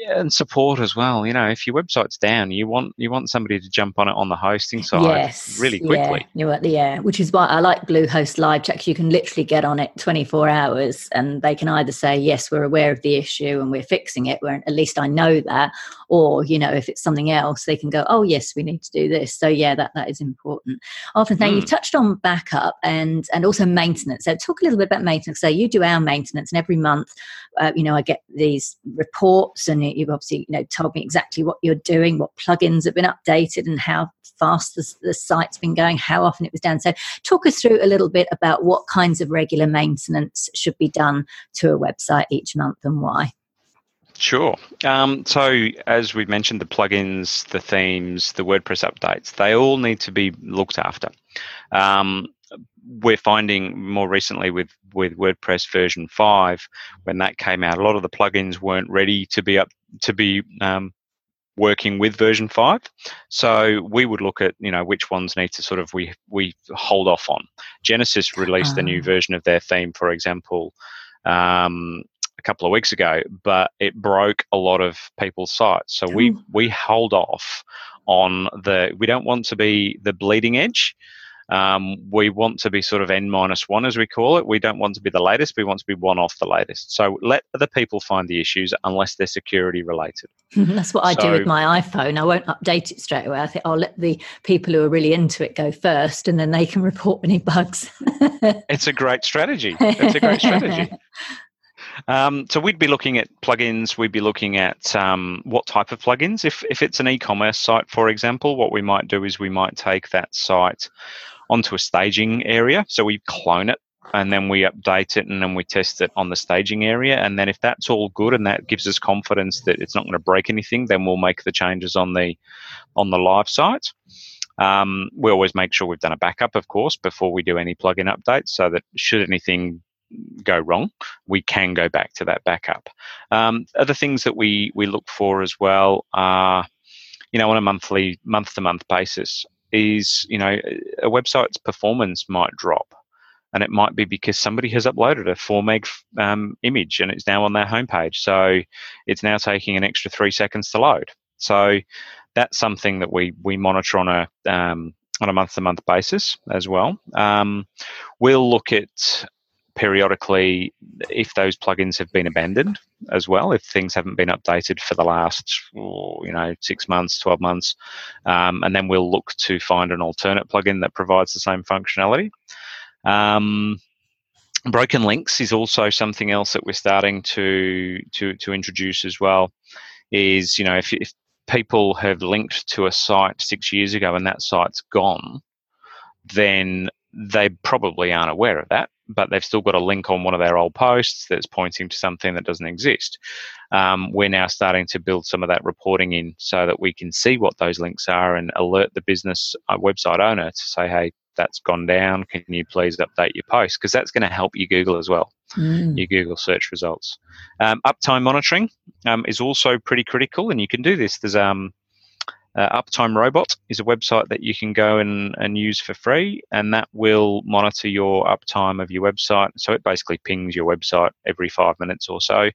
B: and support as well. You know, if your website's down, you want you want somebody to jump on it on the hosting side yes, really quickly.
C: Yeah, yeah, which is why I like Bluehost Live Chat. You can literally get on it 24 hours, and they can either say yes, we're aware of the issue and we're fixing it. Where at least I know that, or you know, if it's something else, they can go, oh yes, we need to do this. So yeah, that that is important. Often, now mm. you've touched on backup and and also maintenance. So talk a little bit about maintenance. So you do our maintenance, and every month, uh, you know, I get these reports and you've obviously you know told me exactly what you're doing what plugins have been updated and how fast the, the site's been going how often it was done so talk us through a little bit about what kinds of regular maintenance should be done to a website each month and why
B: Sure. Um, so, as we mentioned, the plugins, the themes, the WordPress updates, they all need to be looked after. Um, we're finding more recently with with WordPress version five, when that came out, a lot of the plugins weren't ready to be up to be um, working with version five. So we would look at you know which ones need to sort of we we hold off on. Genesis released a new ah. version of their theme, for example. Um, a couple of weeks ago, but it broke a lot of people's sites. So we we hold off on the. We don't want to be the bleeding edge. Um, we want to be sort of n minus one, as we call it. We don't want to be the latest. We want to be one off the latest. So let other people find the issues unless they're security related.
C: That's what I do with my iPhone. I won't update it straight away. I think I'll let the people who are really into it go first, and then they can report any bugs.
B: it's a great strategy. It's a great strategy. Um, so we'd be looking at plugins. We'd be looking at um, what type of plugins. If if it's an e-commerce site, for example, what we might do is we might take that site onto a staging area. So we clone it and then we update it and then we test it on the staging area. And then if that's all good and that gives us confidence that it's not going to break anything, then we'll make the changes on the on the live site. Um, we always make sure we've done a backup, of course, before we do any plugin updates, so that should anything go wrong, we can go back to that backup. Um, other things that we we look for as well are, you know, on a monthly month to month basis is you know a website's performance might drop and it might be because somebody has uploaded a 4 meg um, image and it's now on their homepage so it's now taking an extra three seconds to load so that's something that we we monitor on a um, on a month to month basis as well um, we'll look at periodically if those plugins have been abandoned as well if things haven't been updated for the last you know six months 12 months um, and then we'll look to find an alternate plugin that provides the same functionality. Um, broken links is also something else that we're starting to to to introduce as well is you know if, if people have linked to a site six years ago and that site's gone then they probably aren't aware of that but they've still got a link on one of their old posts that's pointing to something that doesn't exist. Um, we're now starting to build some of that reporting in so that we can see what those links are and alert the business uh, website owner to say, hey, that's gone down. Can you please update your post? Because that's going to help you Google as well, mm. your Google search results. Um, uptime monitoring um, is also pretty critical, and you can do this. There's um, uh, Uptime Robot is a website that you can go and, and use for free, and that will monitor your uptime of your website. So it basically pings your website every five minutes or so,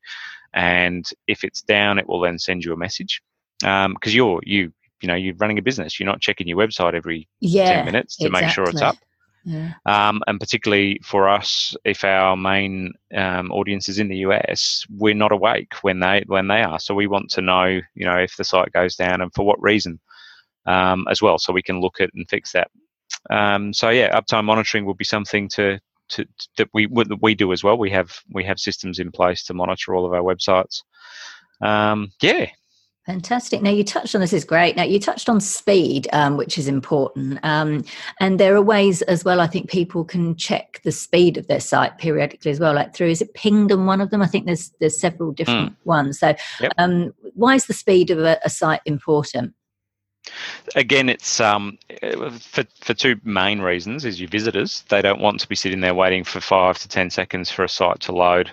B: and if it's down, it will then send you a message because um, you're you you know you're running a business. You're not checking your website every
C: yeah,
B: ten minutes to exactly. make sure it's up. Yeah. Um, and particularly for us, if our main um, audience is in the US, we're not awake when they when they are. So we want to know, you know, if the site goes down and for what reason, um, as well, so we can look at and fix that. Um, so yeah, uptime monitoring will be something to, to, to that we that we do as well. We have we have systems in place to monitor all of our websites. Um, yeah,
C: Fantastic. Now, you touched on this is great. Now, you touched on speed, um, which is important. Um, and there are ways as well, I think people can check the speed of their site periodically as well, like through, is it Pingdom one of them? I think there's there's several different mm. ones. So, yep. um, why is the speed of a, a site important?
B: Again, it's um, for, for two main reasons. Is your visitors, they don't want to be sitting there waiting for five to 10 seconds for a site to load.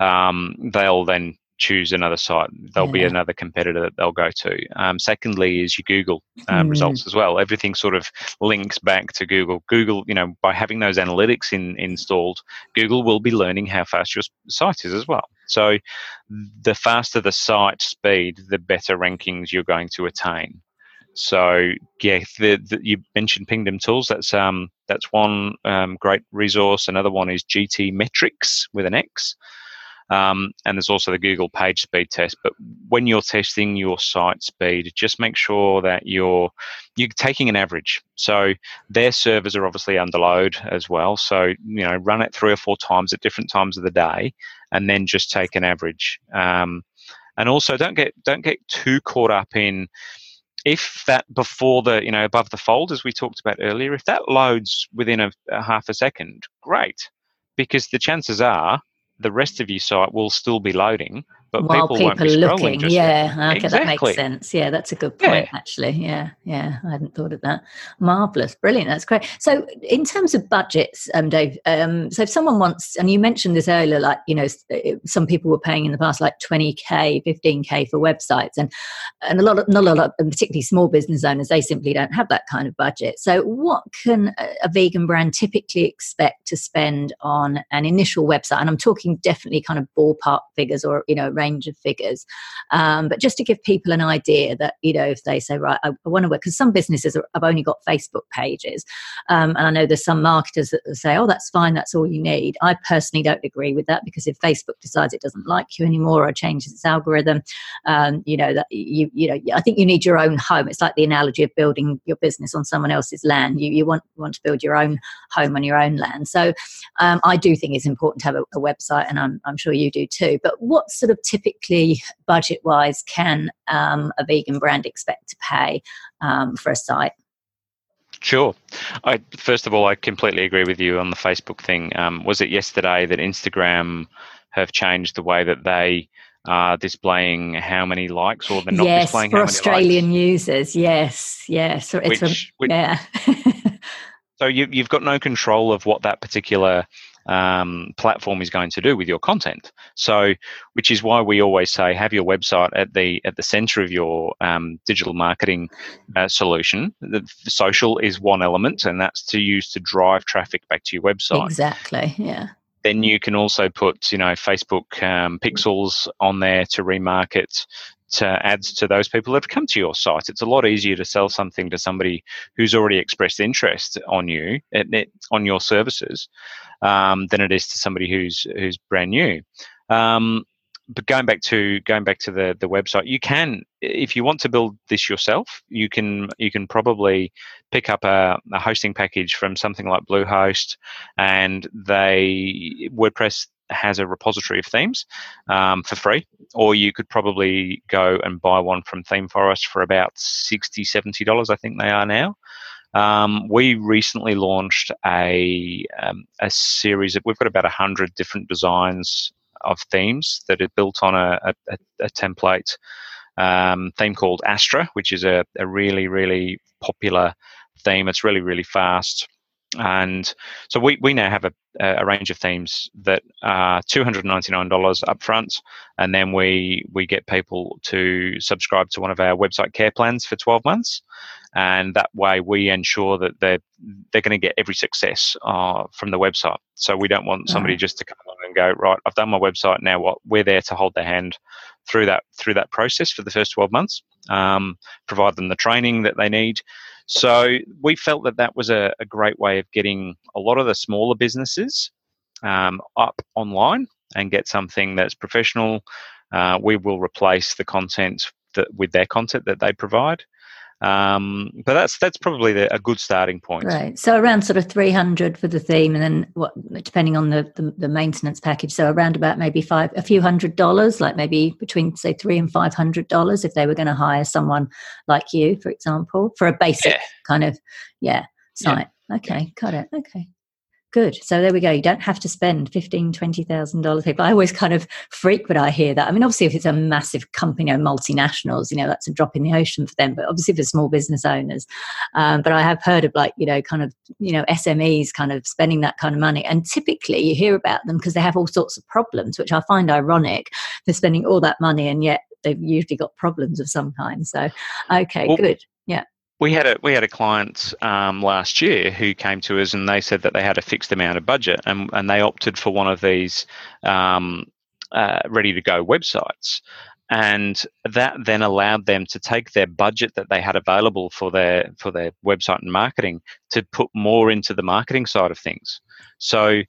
B: Um, they'll then choose another site. There'll yeah. be another competitor that they'll go to. Um, secondly, is your Google um, mm. results as well. Everything sort of links back to Google. Google, you know, by having those analytics in, installed, Google will be learning how fast your site is as well. So, the faster the site speed, the better rankings you're going to attain. So yeah, the, the, you mentioned Pingdom Tools. That's um, that's one um, great resource. Another one is GTmetrix with an X. Um, and there's also the Google Page Speed Test. But when you're testing your site speed, just make sure that you're you're taking an average. So their servers are obviously under load as well. So you know, run it three or four times at different times of the day, and then just take an average. Um, and also, don't get don't get too caught up in if that before the you know above the fold as we talked about earlier if that loads within a, a half a second great because the chances are the rest of your site will still be loading but
C: While
B: people,
C: people
B: are
C: looking, yeah, okay,
B: exactly.
C: that makes sense. Yeah, that's a good point, yeah. actually. Yeah, yeah, I hadn't thought of that. Marvelous, brilliant, that's great. So, in terms of budgets, um, Dave, um, so if someone wants, and you mentioned this earlier, like you know, some people were paying in the past like twenty k, fifteen k for websites, and and a lot of not a lot, of, particularly small business owners, they simply don't have that kind of budget. So, what can a vegan brand typically expect to spend on an initial website? And I'm talking definitely kind of ballpark figures, or you know range of figures. Um, but just to give people an idea that, you know, if they say, right, I, I want to work, because some businesses are, have only got Facebook pages. Um, and I know there's some marketers that say, oh, that's fine, that's all you need. I personally don't agree with that because if Facebook decides it doesn't like you anymore or changes its algorithm, um, you know, that you, you know, I think you need your own home. It's like the analogy of building your business on someone else's land. You, you want, want to build your own home on your own land. So um, I do think it's important to have a, a website, and I'm, I'm sure you do too. But what sort of typically budget wise can um, a vegan brand expect to pay um, for a site?
B: Sure. I, first of all, I completely agree with you on the Facebook thing. Um, was it yesterday that Instagram have changed the way that they are displaying how many likes, or they're not
C: yes,
B: displaying
C: for
B: how
C: Australian
B: many
C: users? Yes, yes.
B: Which, which, yeah. so you, you've got no control of what that particular um, platform is going to do with your content. So, which is why we always say have your website at the at the center of your um, digital marketing uh, solution. The, the social is one element, and that's to use to drive traffic back to your website.
C: Exactly. Yeah.
B: Then you can also put, you know, Facebook um, pixels on there to remarket to ads to those people that have come to your site. It's a lot easier to sell something to somebody who's already expressed interest on you, on your services, um, than it is to somebody who's who's brand new. Um, but going back to going back to the the website, you can if you want to build this yourself, you can you can probably pick up a, a hosting package from something like Bluehost, and they WordPress has a repository of themes um, for free, or you could probably go and buy one from ThemeForest for about $60, $70, I think they are now. Um, we recently launched a um, a series of we've got about hundred different designs of themes that are built on a, a, a template um, theme called Astra, which is a, a really really popular theme. It's really really fast. And so we, we now have a, a range of themes that are $299 upfront, and then we we get people to subscribe to one of our website care plans for 12 months, and that way we ensure that they're they're going to get every success uh, from the website. So we don't want somebody just to come along and go right. I've done my website now. What we're there to hold their hand through that through that process for the first 12 months, um, provide them the training that they need so we felt that that was a, a great way of getting a lot of the smaller businesses um, up online and get something that's professional. Uh, we will replace the content that with their content that they provide. Um, but that's that's probably the, a good starting point.
C: Right. So around sort of three hundred for the theme, and then what, depending on the, the, the maintenance package. So around about maybe five, a few hundred dollars, like maybe between say three and five hundred dollars, if they were going to hire someone like you, for example, for a basic yeah. kind of yeah site. Yeah. Okay, got it. Okay good. So there we go. You don't have to spend fifteen twenty thousand dollars. People i always kind of freak when i hear that. I mean obviously if it's a massive company or multinationals you know that's a drop in the ocean for them. But obviously for small business owners um, but i have heard of like you know kind of you know smes kind of spending that kind of money. And typically you hear about them because they have all sorts of problems which i find ironic they're spending all that money and yet they've usually got problems of some kind. So okay well, good
B: we had a we had a client um, last year who came to us and they said that they had a fixed amount of budget and and they opted for one of these um, uh, ready to go websites. And that then allowed them to take their budget that they had available for their for their website and marketing to put more into the marketing side of things. So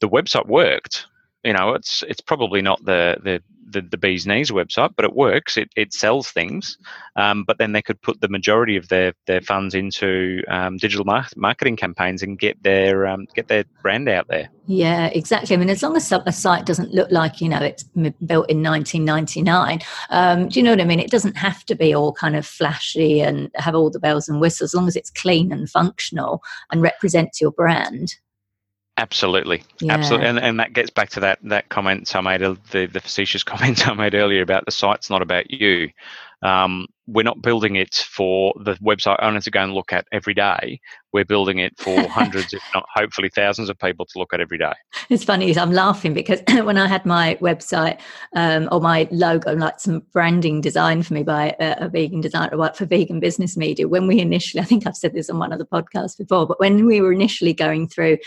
B: the website worked you know it's it's probably not the the the, the bee's knees website, but it works. It, it sells things, um, but then they could put the majority of their, their funds into um, digital mar- marketing campaigns and get their um, get their brand out there.
C: Yeah, exactly. I mean, as long as a site doesn't look like you know it's built in 1999, um, do you know what I mean? It doesn't have to be all kind of flashy and have all the bells and whistles. As long as it's clean and functional and represents your brand.
B: Absolutely, yeah. absolutely, and and that gets back to that that comment I made, the the facetious comment I made earlier about the site's not about you. Um, we're not building it for the website owner to go and look at every day. We're building it for hundreds, if not hopefully thousands of people to look at every day.
C: It's funny, I'm laughing because when I had my website um, or my logo, like some branding design for me by a, a vegan designer, for Vegan Business Media. When we initially, I think I've said this on one of the podcasts before, but when we were initially going through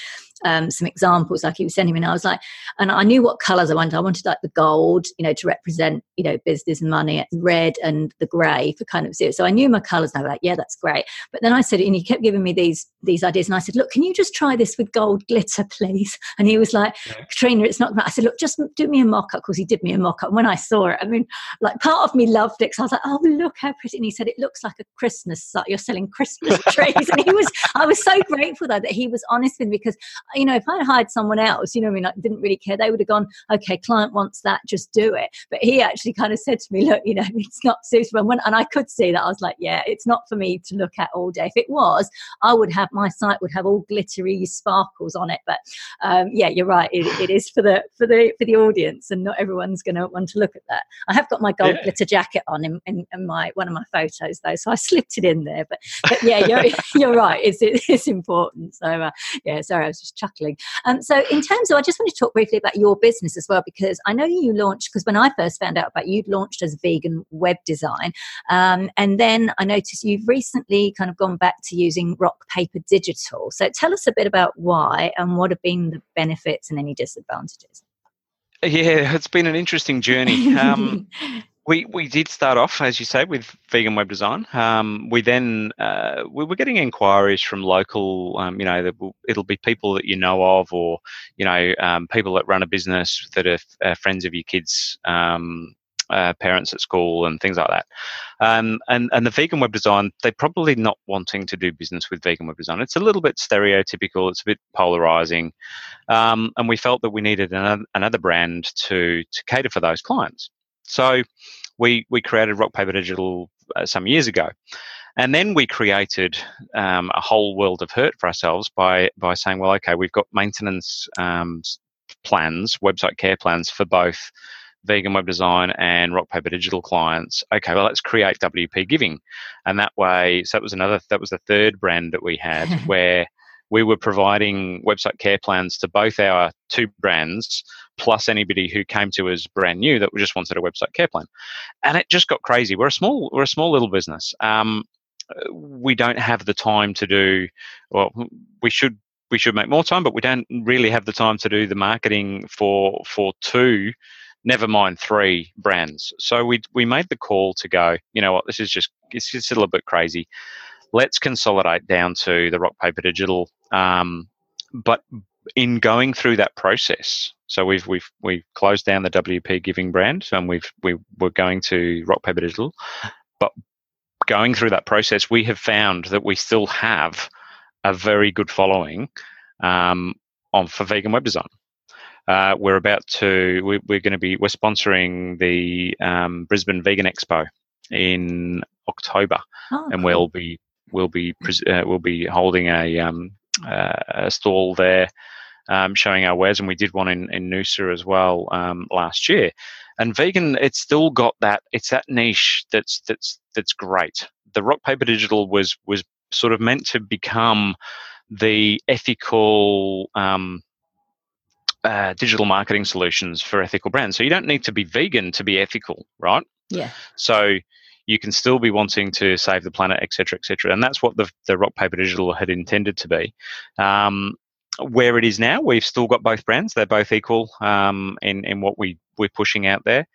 C: um, some examples like he was sending me and I was like and I knew what colors I wanted. I wanted like the gold you know to represent you know business and money red and the grey for kind of zero. So I knew my colors and I was like yeah that's great. But then I said and he kept giving me these these ideas and I said look can you just try this with gold glitter please? And he was like. Katrina it's not I said look just do me a mock-up. Because he did me a mock-up. And when I saw it I mean like part of me loved it because I was like oh look how pretty. And he said it looks like a Christmas you're selling Christmas trees. And he was I was so grateful though that he was honest with me because you know, if I had hired someone else, you know, I mean, I didn't really care, they would have gone, okay, client wants that, just do it. But he actually kind of said to me, look, you know, it's not suitable. And, and I could see that. I was like, yeah, it's not for me to look at all day. If it was, I would have, my site would have all glittery sparkles on it. But um, yeah, you're right. It, it is for the, for the, for the audience and not everyone's going to want to look at that. I have got my gold yeah. glitter jacket on in, in, in, my, one of my photos though. So I slipped it in there, but, but yeah, you're, you're right. It's, it's important. So uh, yeah, sorry, I was just chuckling. Um, so, in terms of, I just want to talk briefly about your business as well, because I know you launched, because when I first found out about you, you'd launched as vegan web design. Um, and then I noticed you've recently kind of gone back to using rock paper digital. So, tell us a bit about why and what have been the benefits and any disadvantages.
B: Yeah, it's been an interesting journey. Um, we we did start off, as you say, with vegan web design. Um, we then uh, we were getting inquiries from local, um, you know, it'll be people that you know of, or you know, um, people that run a business that are, are friends of your kids. Um, uh, parents at school and things like that, um, and and the vegan web design they're probably not wanting to do business with vegan web design. It's a little bit stereotypical. It's a bit polarizing, um, and we felt that we needed another, another brand to to cater for those clients. So we we created Rock Paper Digital uh, some years ago, and then we created um, a whole world of hurt for ourselves by by saying, well, okay, we've got maintenance um, plans, website care plans for both vegan web design and rock paper digital clients. Okay well let's create wp giving. And that way so that was another that was the third brand that we had where we were providing website care plans to both our two brands, plus anybody who came to us brand new that just wanted a website care plan. And it just got crazy. We're a small, we're a small little business. Um, we don't have the time to do. Well, we should we should make more time, but we don't really have the time to do the marketing for for two never mind three brands. So we we made the call to go, you know what, this is just it's just a little bit crazy let's consolidate down to the rock paper digital. Um, but in going through that process, so we've we've we've closed down the WP Giving brand, and we've we we're going to rock paper digital. But going through that process, we have found that we still have a very good following um, on for vegan web design. Uh, we're about to we, are going to be we're sponsoring the um, Brisbane Vegan Expo in October, oh, and cool. we'll be we'll be uh, we'll be holding a um, uh, a stall there. Um, showing our wares, and we did one in, in Noosa as well um, last year. And vegan, it's still got that. It's that niche that's that's that's great. The rock paper digital was was sort of meant to become the ethical um, uh, digital marketing solutions for ethical brands. So you don't need to be vegan to be ethical, right?
C: Yeah.
B: So you can still be wanting to save the planet, etc., etc. And that's what the, the rock paper digital had intended to be. Um, where it is now, we've still got both brands. They're both equal um, in in what we we're pushing out there.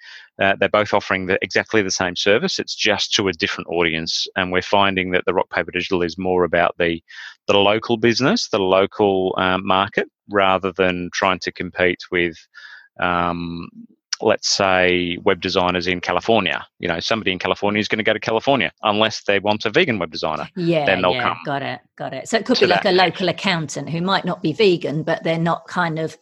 B: Uh, they're both offering the, exactly the same service. It's just to a different audience, and we're finding that the Rock Paper Digital is more about the the local business, the local um, market, rather than trying to compete with. Um, let's say web designers in California. You know, somebody in California is going to go to California unless they want a vegan web designer.
C: Yeah,
B: then they'll
C: yeah,
B: come.
C: Got it, got it. So it could be like a local accountant who might not be vegan, but they're not kind of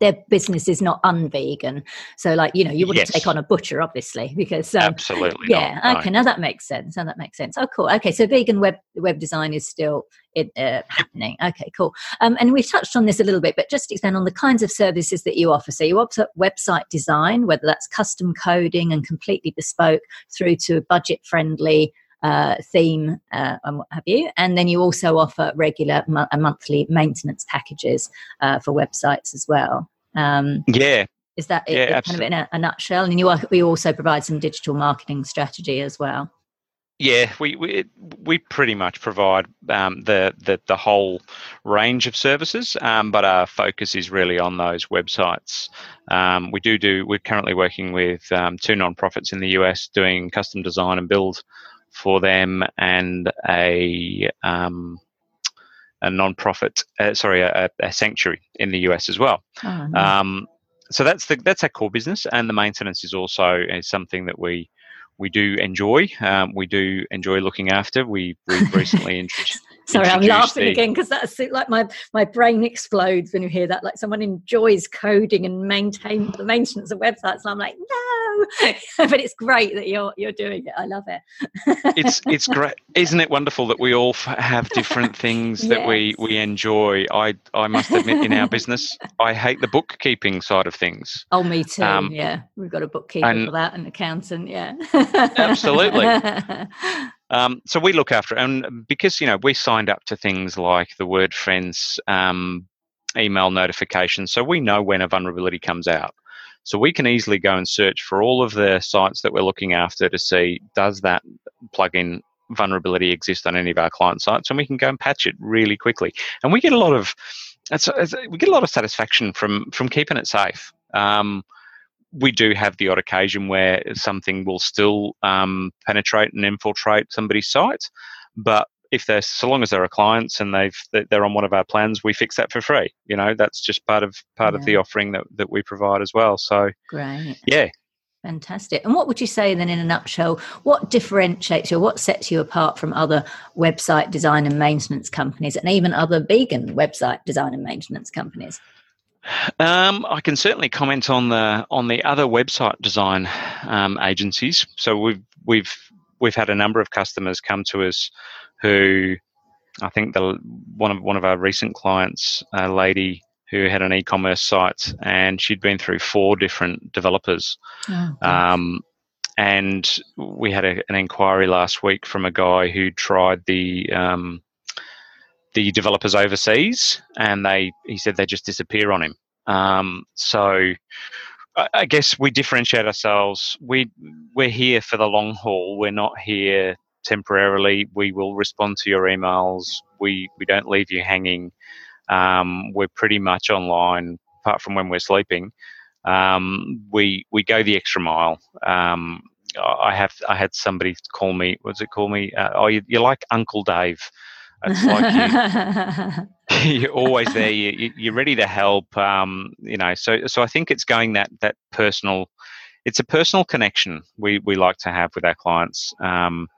C: their business is not unvegan. So, like, you know, you wouldn't yes. take on a butcher, obviously, because
B: um, absolutely,
C: yeah.
B: Not,
C: okay, no. now that makes sense. Now that makes sense. Oh, cool. Okay, so vegan web web design is still it, uh, happening. Okay, cool. Um, and we've touched on this a little bit, but just expand on the kinds of services that you offer. So you offer website design, whether that's custom coding and completely bespoke, through to budget friendly uh, theme uh, and what have you. And then you also offer regular mo- monthly maintenance packages uh, for websites as well.
B: Um, yeah.
C: Is that yeah, kind of in a, a, nutshell? And you, we also provide some digital marketing strategy as well.
B: Yeah, we we, we pretty much provide um, the, the the whole range of services, um, but our focus is really on those websites. Um, we do do. We're currently working with um, two nonprofits in the US doing custom design and build for them and a um, a non-profit, uh, sorry, a, a, sanctuary in the US as well. Oh, nice. um, so that's the that's our core business, and the maintenance is also is something that we we do enjoy. Um, we do enjoy looking after. We we recently introduced.
C: Sorry, I'm laughing the, again because that's like my my brain explodes when you hear that. Like someone enjoys coding and maintain the maintenance of websites, and I'm like, no, but it's great that you're you're doing it. I love it.
B: it's it's great, isn't it? Wonderful that we all have different things yes. that we we enjoy. I I must admit, in our business, I hate the bookkeeping side of things.
C: Oh, me too. Um, yeah, we've got a bookkeeper and, for that, an accountant. Yeah,
B: absolutely. Um, so we look after it, and because you know we signed up to things like the WordFence um, email notifications, so we know when a vulnerability comes out. So we can easily go and search for all of the sites that we're looking after to see does that plugin vulnerability exist on any of our client sites, and we can go and patch it really quickly. And we get a lot of it's, it's, we get a lot of satisfaction from from keeping it safe. Um, we do have the odd occasion where something will still um, penetrate and infiltrate somebody's site, but if they're so long as they're a clients and they've they're on one of our plans, we fix that for free. You know, that's just part of part yeah. of the offering that that we provide as well. So
C: great,
B: yeah.
C: Fantastic. And what would you say then, in a nutshell, what differentiates you, what sets you apart from other website design and maintenance companies, and even other vegan website design and maintenance companies?
B: Um, I can certainly comment on the on the other website design um, agencies. So we've we've we've had a number of customers come to us who I think the one of one of our recent clients, a lady who had an e-commerce site, and she'd been through four different developers. Oh, um, and we had a, an inquiry last week from a guy who tried the um, the developers overseas, and they he said they just disappear on him. Um, so I, guess we differentiate ourselves. We we're here for the long haul. We're not here temporarily. We will respond to your emails. We we don't leave you hanging. Um, we're pretty much online, apart from when we're sleeping. Um, we we go the extra mile. Um, I have I had somebody call me. What's it call me? Uh, oh, you, you're like Uncle Dave. It's like you, are always there. You, you're ready to help. Um, you know, so so I think it's going that that personal. It's a personal connection we we like to have with our clients. Um,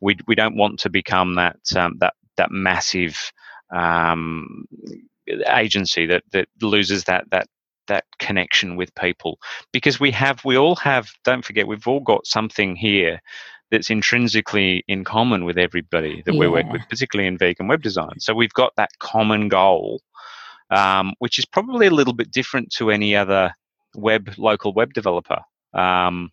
B: we we don't want to become that um, that that massive um, agency that that loses that that that connection with people because we have we all have don't forget we've all got something here that's intrinsically in common with everybody that yeah. we work with particularly in vegan web design so we've got that common goal um, which is probably a little bit different to any other web local web developer um,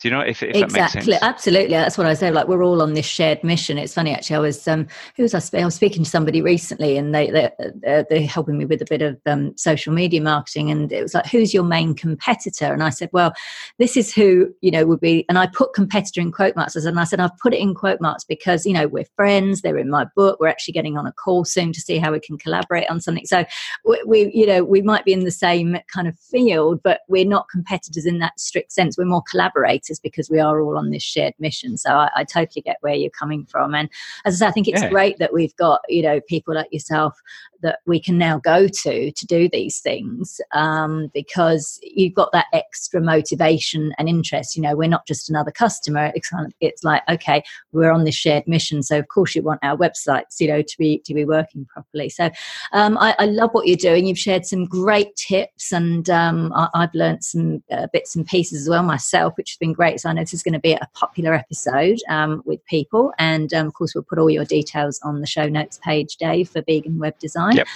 B: do you know if, if
A: exactly? Absolutely, that's what I say. Like we're all on this shared mission. It's funny actually. I was um, who was I? I was speaking to somebody recently, and they they they're helping me with a bit of um, social media marketing, and it was like, who's your main competitor? And I said, well, this is who you know would be, and I put competitor in quote marks, and I said I've put it in quote marks because you know we're friends. They're in my book. We're actually getting on a call soon to see how we can collaborate on something. So we, we you know we might be in the same kind of field, but we're not competitors in that strict sense. We're more collaborators because we are all on this shared mission. So I, I totally get where you're coming from. And as I say, I think it's yeah. great that we've got, you know, people like yourself that we can now go to to do these things um, because you've got that extra motivation and interest. You know, we're not just another customer. It's, kind of, it's like, okay, we're on this shared mission. So of course you want our websites, you know, to be to be working properly. So um, I, I, love what you're doing. You've shared some great tips, and um, I, have learned some uh, bits and pieces as well myself, which has been great. So I know this is going to be a popular episode um, with people, and um, of course we'll put all your details on the show notes page, Dave, for vegan web design yep.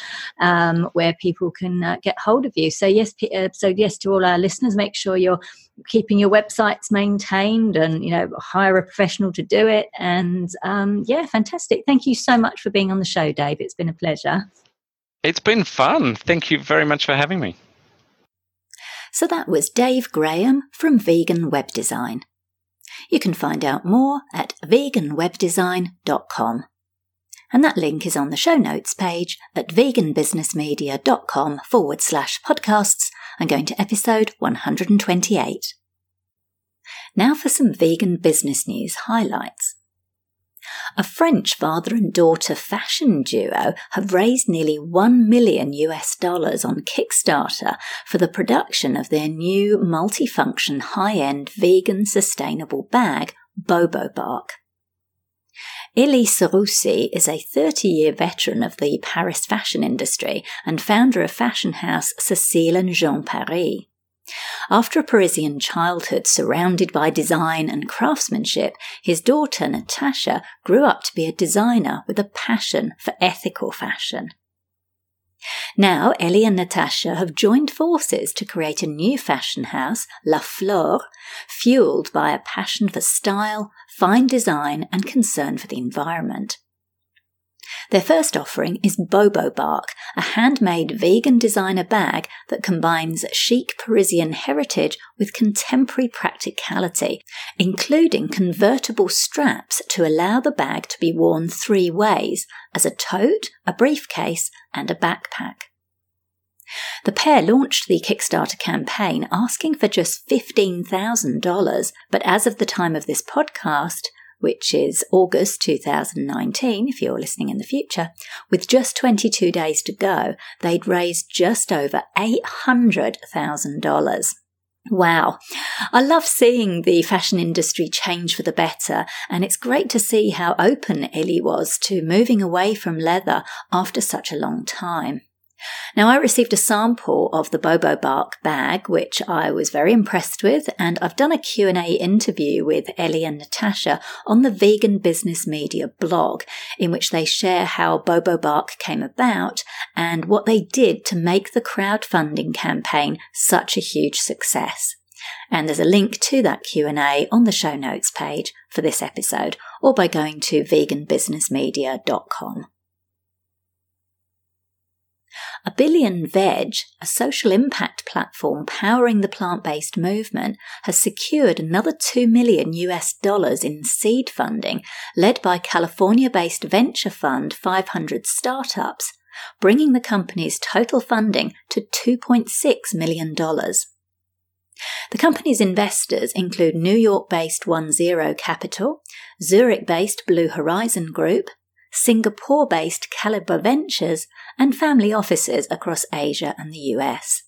A: um, where people can uh, get hold of you. So yes, uh, so yes to all our listeners, make sure you're keeping your websites maintained and you know hire a professional to do it. And um, yeah, fantastic. Thank you so much for being on the show, Dave. It's been a pleasure.
B: It's been fun. Thank you very much for having me.
A: So that was Dave Graham from Vegan Web Design. You can find out more at veganwebdesign.com and that link is on the show notes page at veganbusinessmedia.com forward slash podcasts and going to episode 128. Now for some vegan business news highlights. A French father and daughter fashion duo have raised nearly 1 million US dollars on Kickstarter for the production of their new multifunction high-end vegan sustainable bag, Bobo Bark. Elie Seroussi is a 30 year veteran of the Paris fashion industry and founder of fashion house Cécile and Jean Paris. After a Parisian childhood surrounded by design and craftsmanship, his daughter Natasha grew up to be a designer with a passion for ethical fashion. Now, Elie and Natasha have joined forces to create a new fashion house, La Flore, fueled by a passion for style, fine design, and concern for the environment. Their first offering is Bobo Bark, a handmade vegan designer bag that combines chic Parisian heritage with contemporary practicality, including convertible straps to allow the bag to be worn three ways as a tote, a briefcase, and a backpack. The pair launched the Kickstarter campaign asking for just $15,000, but as of the time of this podcast, which is August 2019, if you're listening in the future, with just 22 days to go, they'd raised just over $800,000. Wow. I love seeing the fashion industry change for the better, and it's great to see how open Elie was to moving away from leather after such a long time. Now, I received a sample of the Bobo Bark bag, which I was very impressed with, and I've done a Q&A interview with Elie and Natasha on the Vegan Business Media blog, in which they share how Bobo Bark came about and what they did to make the crowdfunding campaign such a huge success. And there's a link to that Q&A on the show notes page for this episode or by going to veganbusinessmedia.com. A Billion Veg, a social impact platform powering the plant based movement, has secured another 2 million US dollars in seed funding led by California based venture fund 500 Startups, bringing the company's total funding to $2.6 million. The company's investors include New York based One Zero Capital, Zurich based Blue Horizon Group, Singapore based Calibre Ventures, and family offices across Asia and the US.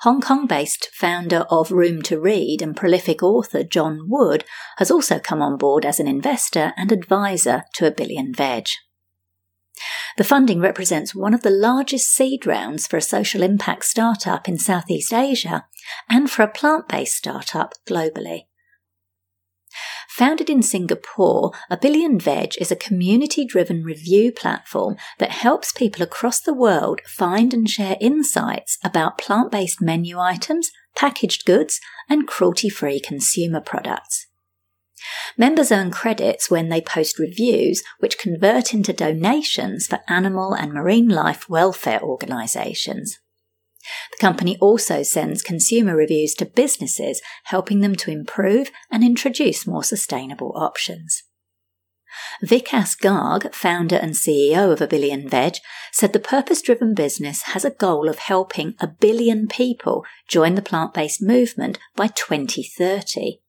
A: Hong Kong based founder of Room to Read and prolific author John Wood has also come on board as an investor and advisor to A Billion Veg. The funding represents one of the largest seed rounds for a social impact startup in Southeast Asia and for a plant based startup globally. Founded in Singapore, A Billion Veg is a community driven review platform that helps people across the world find and share insights about plant based menu items, packaged goods, and cruelty free consumer products. Members earn credits when they post reviews, which convert into donations for animal and marine life welfare organisations. The company also sends consumer reviews to businesses, helping them to improve and introduce more sustainable options. Vikas Garg, founder and CEO of A Billion Veg, said the purpose driven business has a goal of helping a billion people join the plant based movement by 2030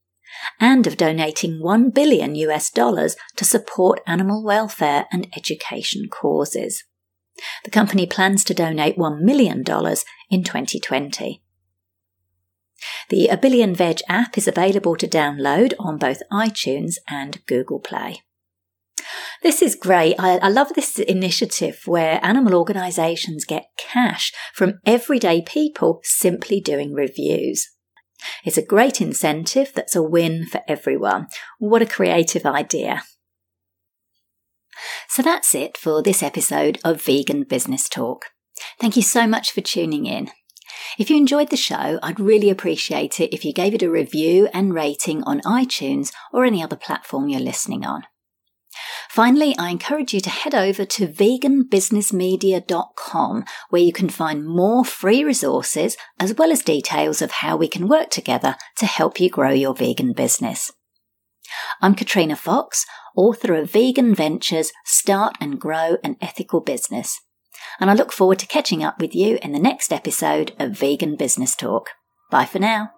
A: and of donating 1 billion US dollars to support animal welfare and education causes. The company plans to donate $1 million in 2020. The A Veg app is available to download on both iTunes and Google Play. This is great. I, I, love this initiative where animal organisations get cash from everyday people simply doing reviews. It's a great incentive that's a win for everyone. What a creative idea. So that's it for this episode of Vegan Business Talk. Thank you so much for tuning in. If you enjoyed the show, I'd really appreciate it if you gave it a review and rating on iTunes or any other platform you're listening on. Finally, I encourage you to head over to veganbusinessmedia.com where you can find more free resources as well as details of how we can work together to help you grow your vegan business. I'm Katrina Fox, author of Vegan Ventures Start and Grow an Ethical Business. And I look forward to catching up with you in the next episode of Vegan Business Talk. Bye for now.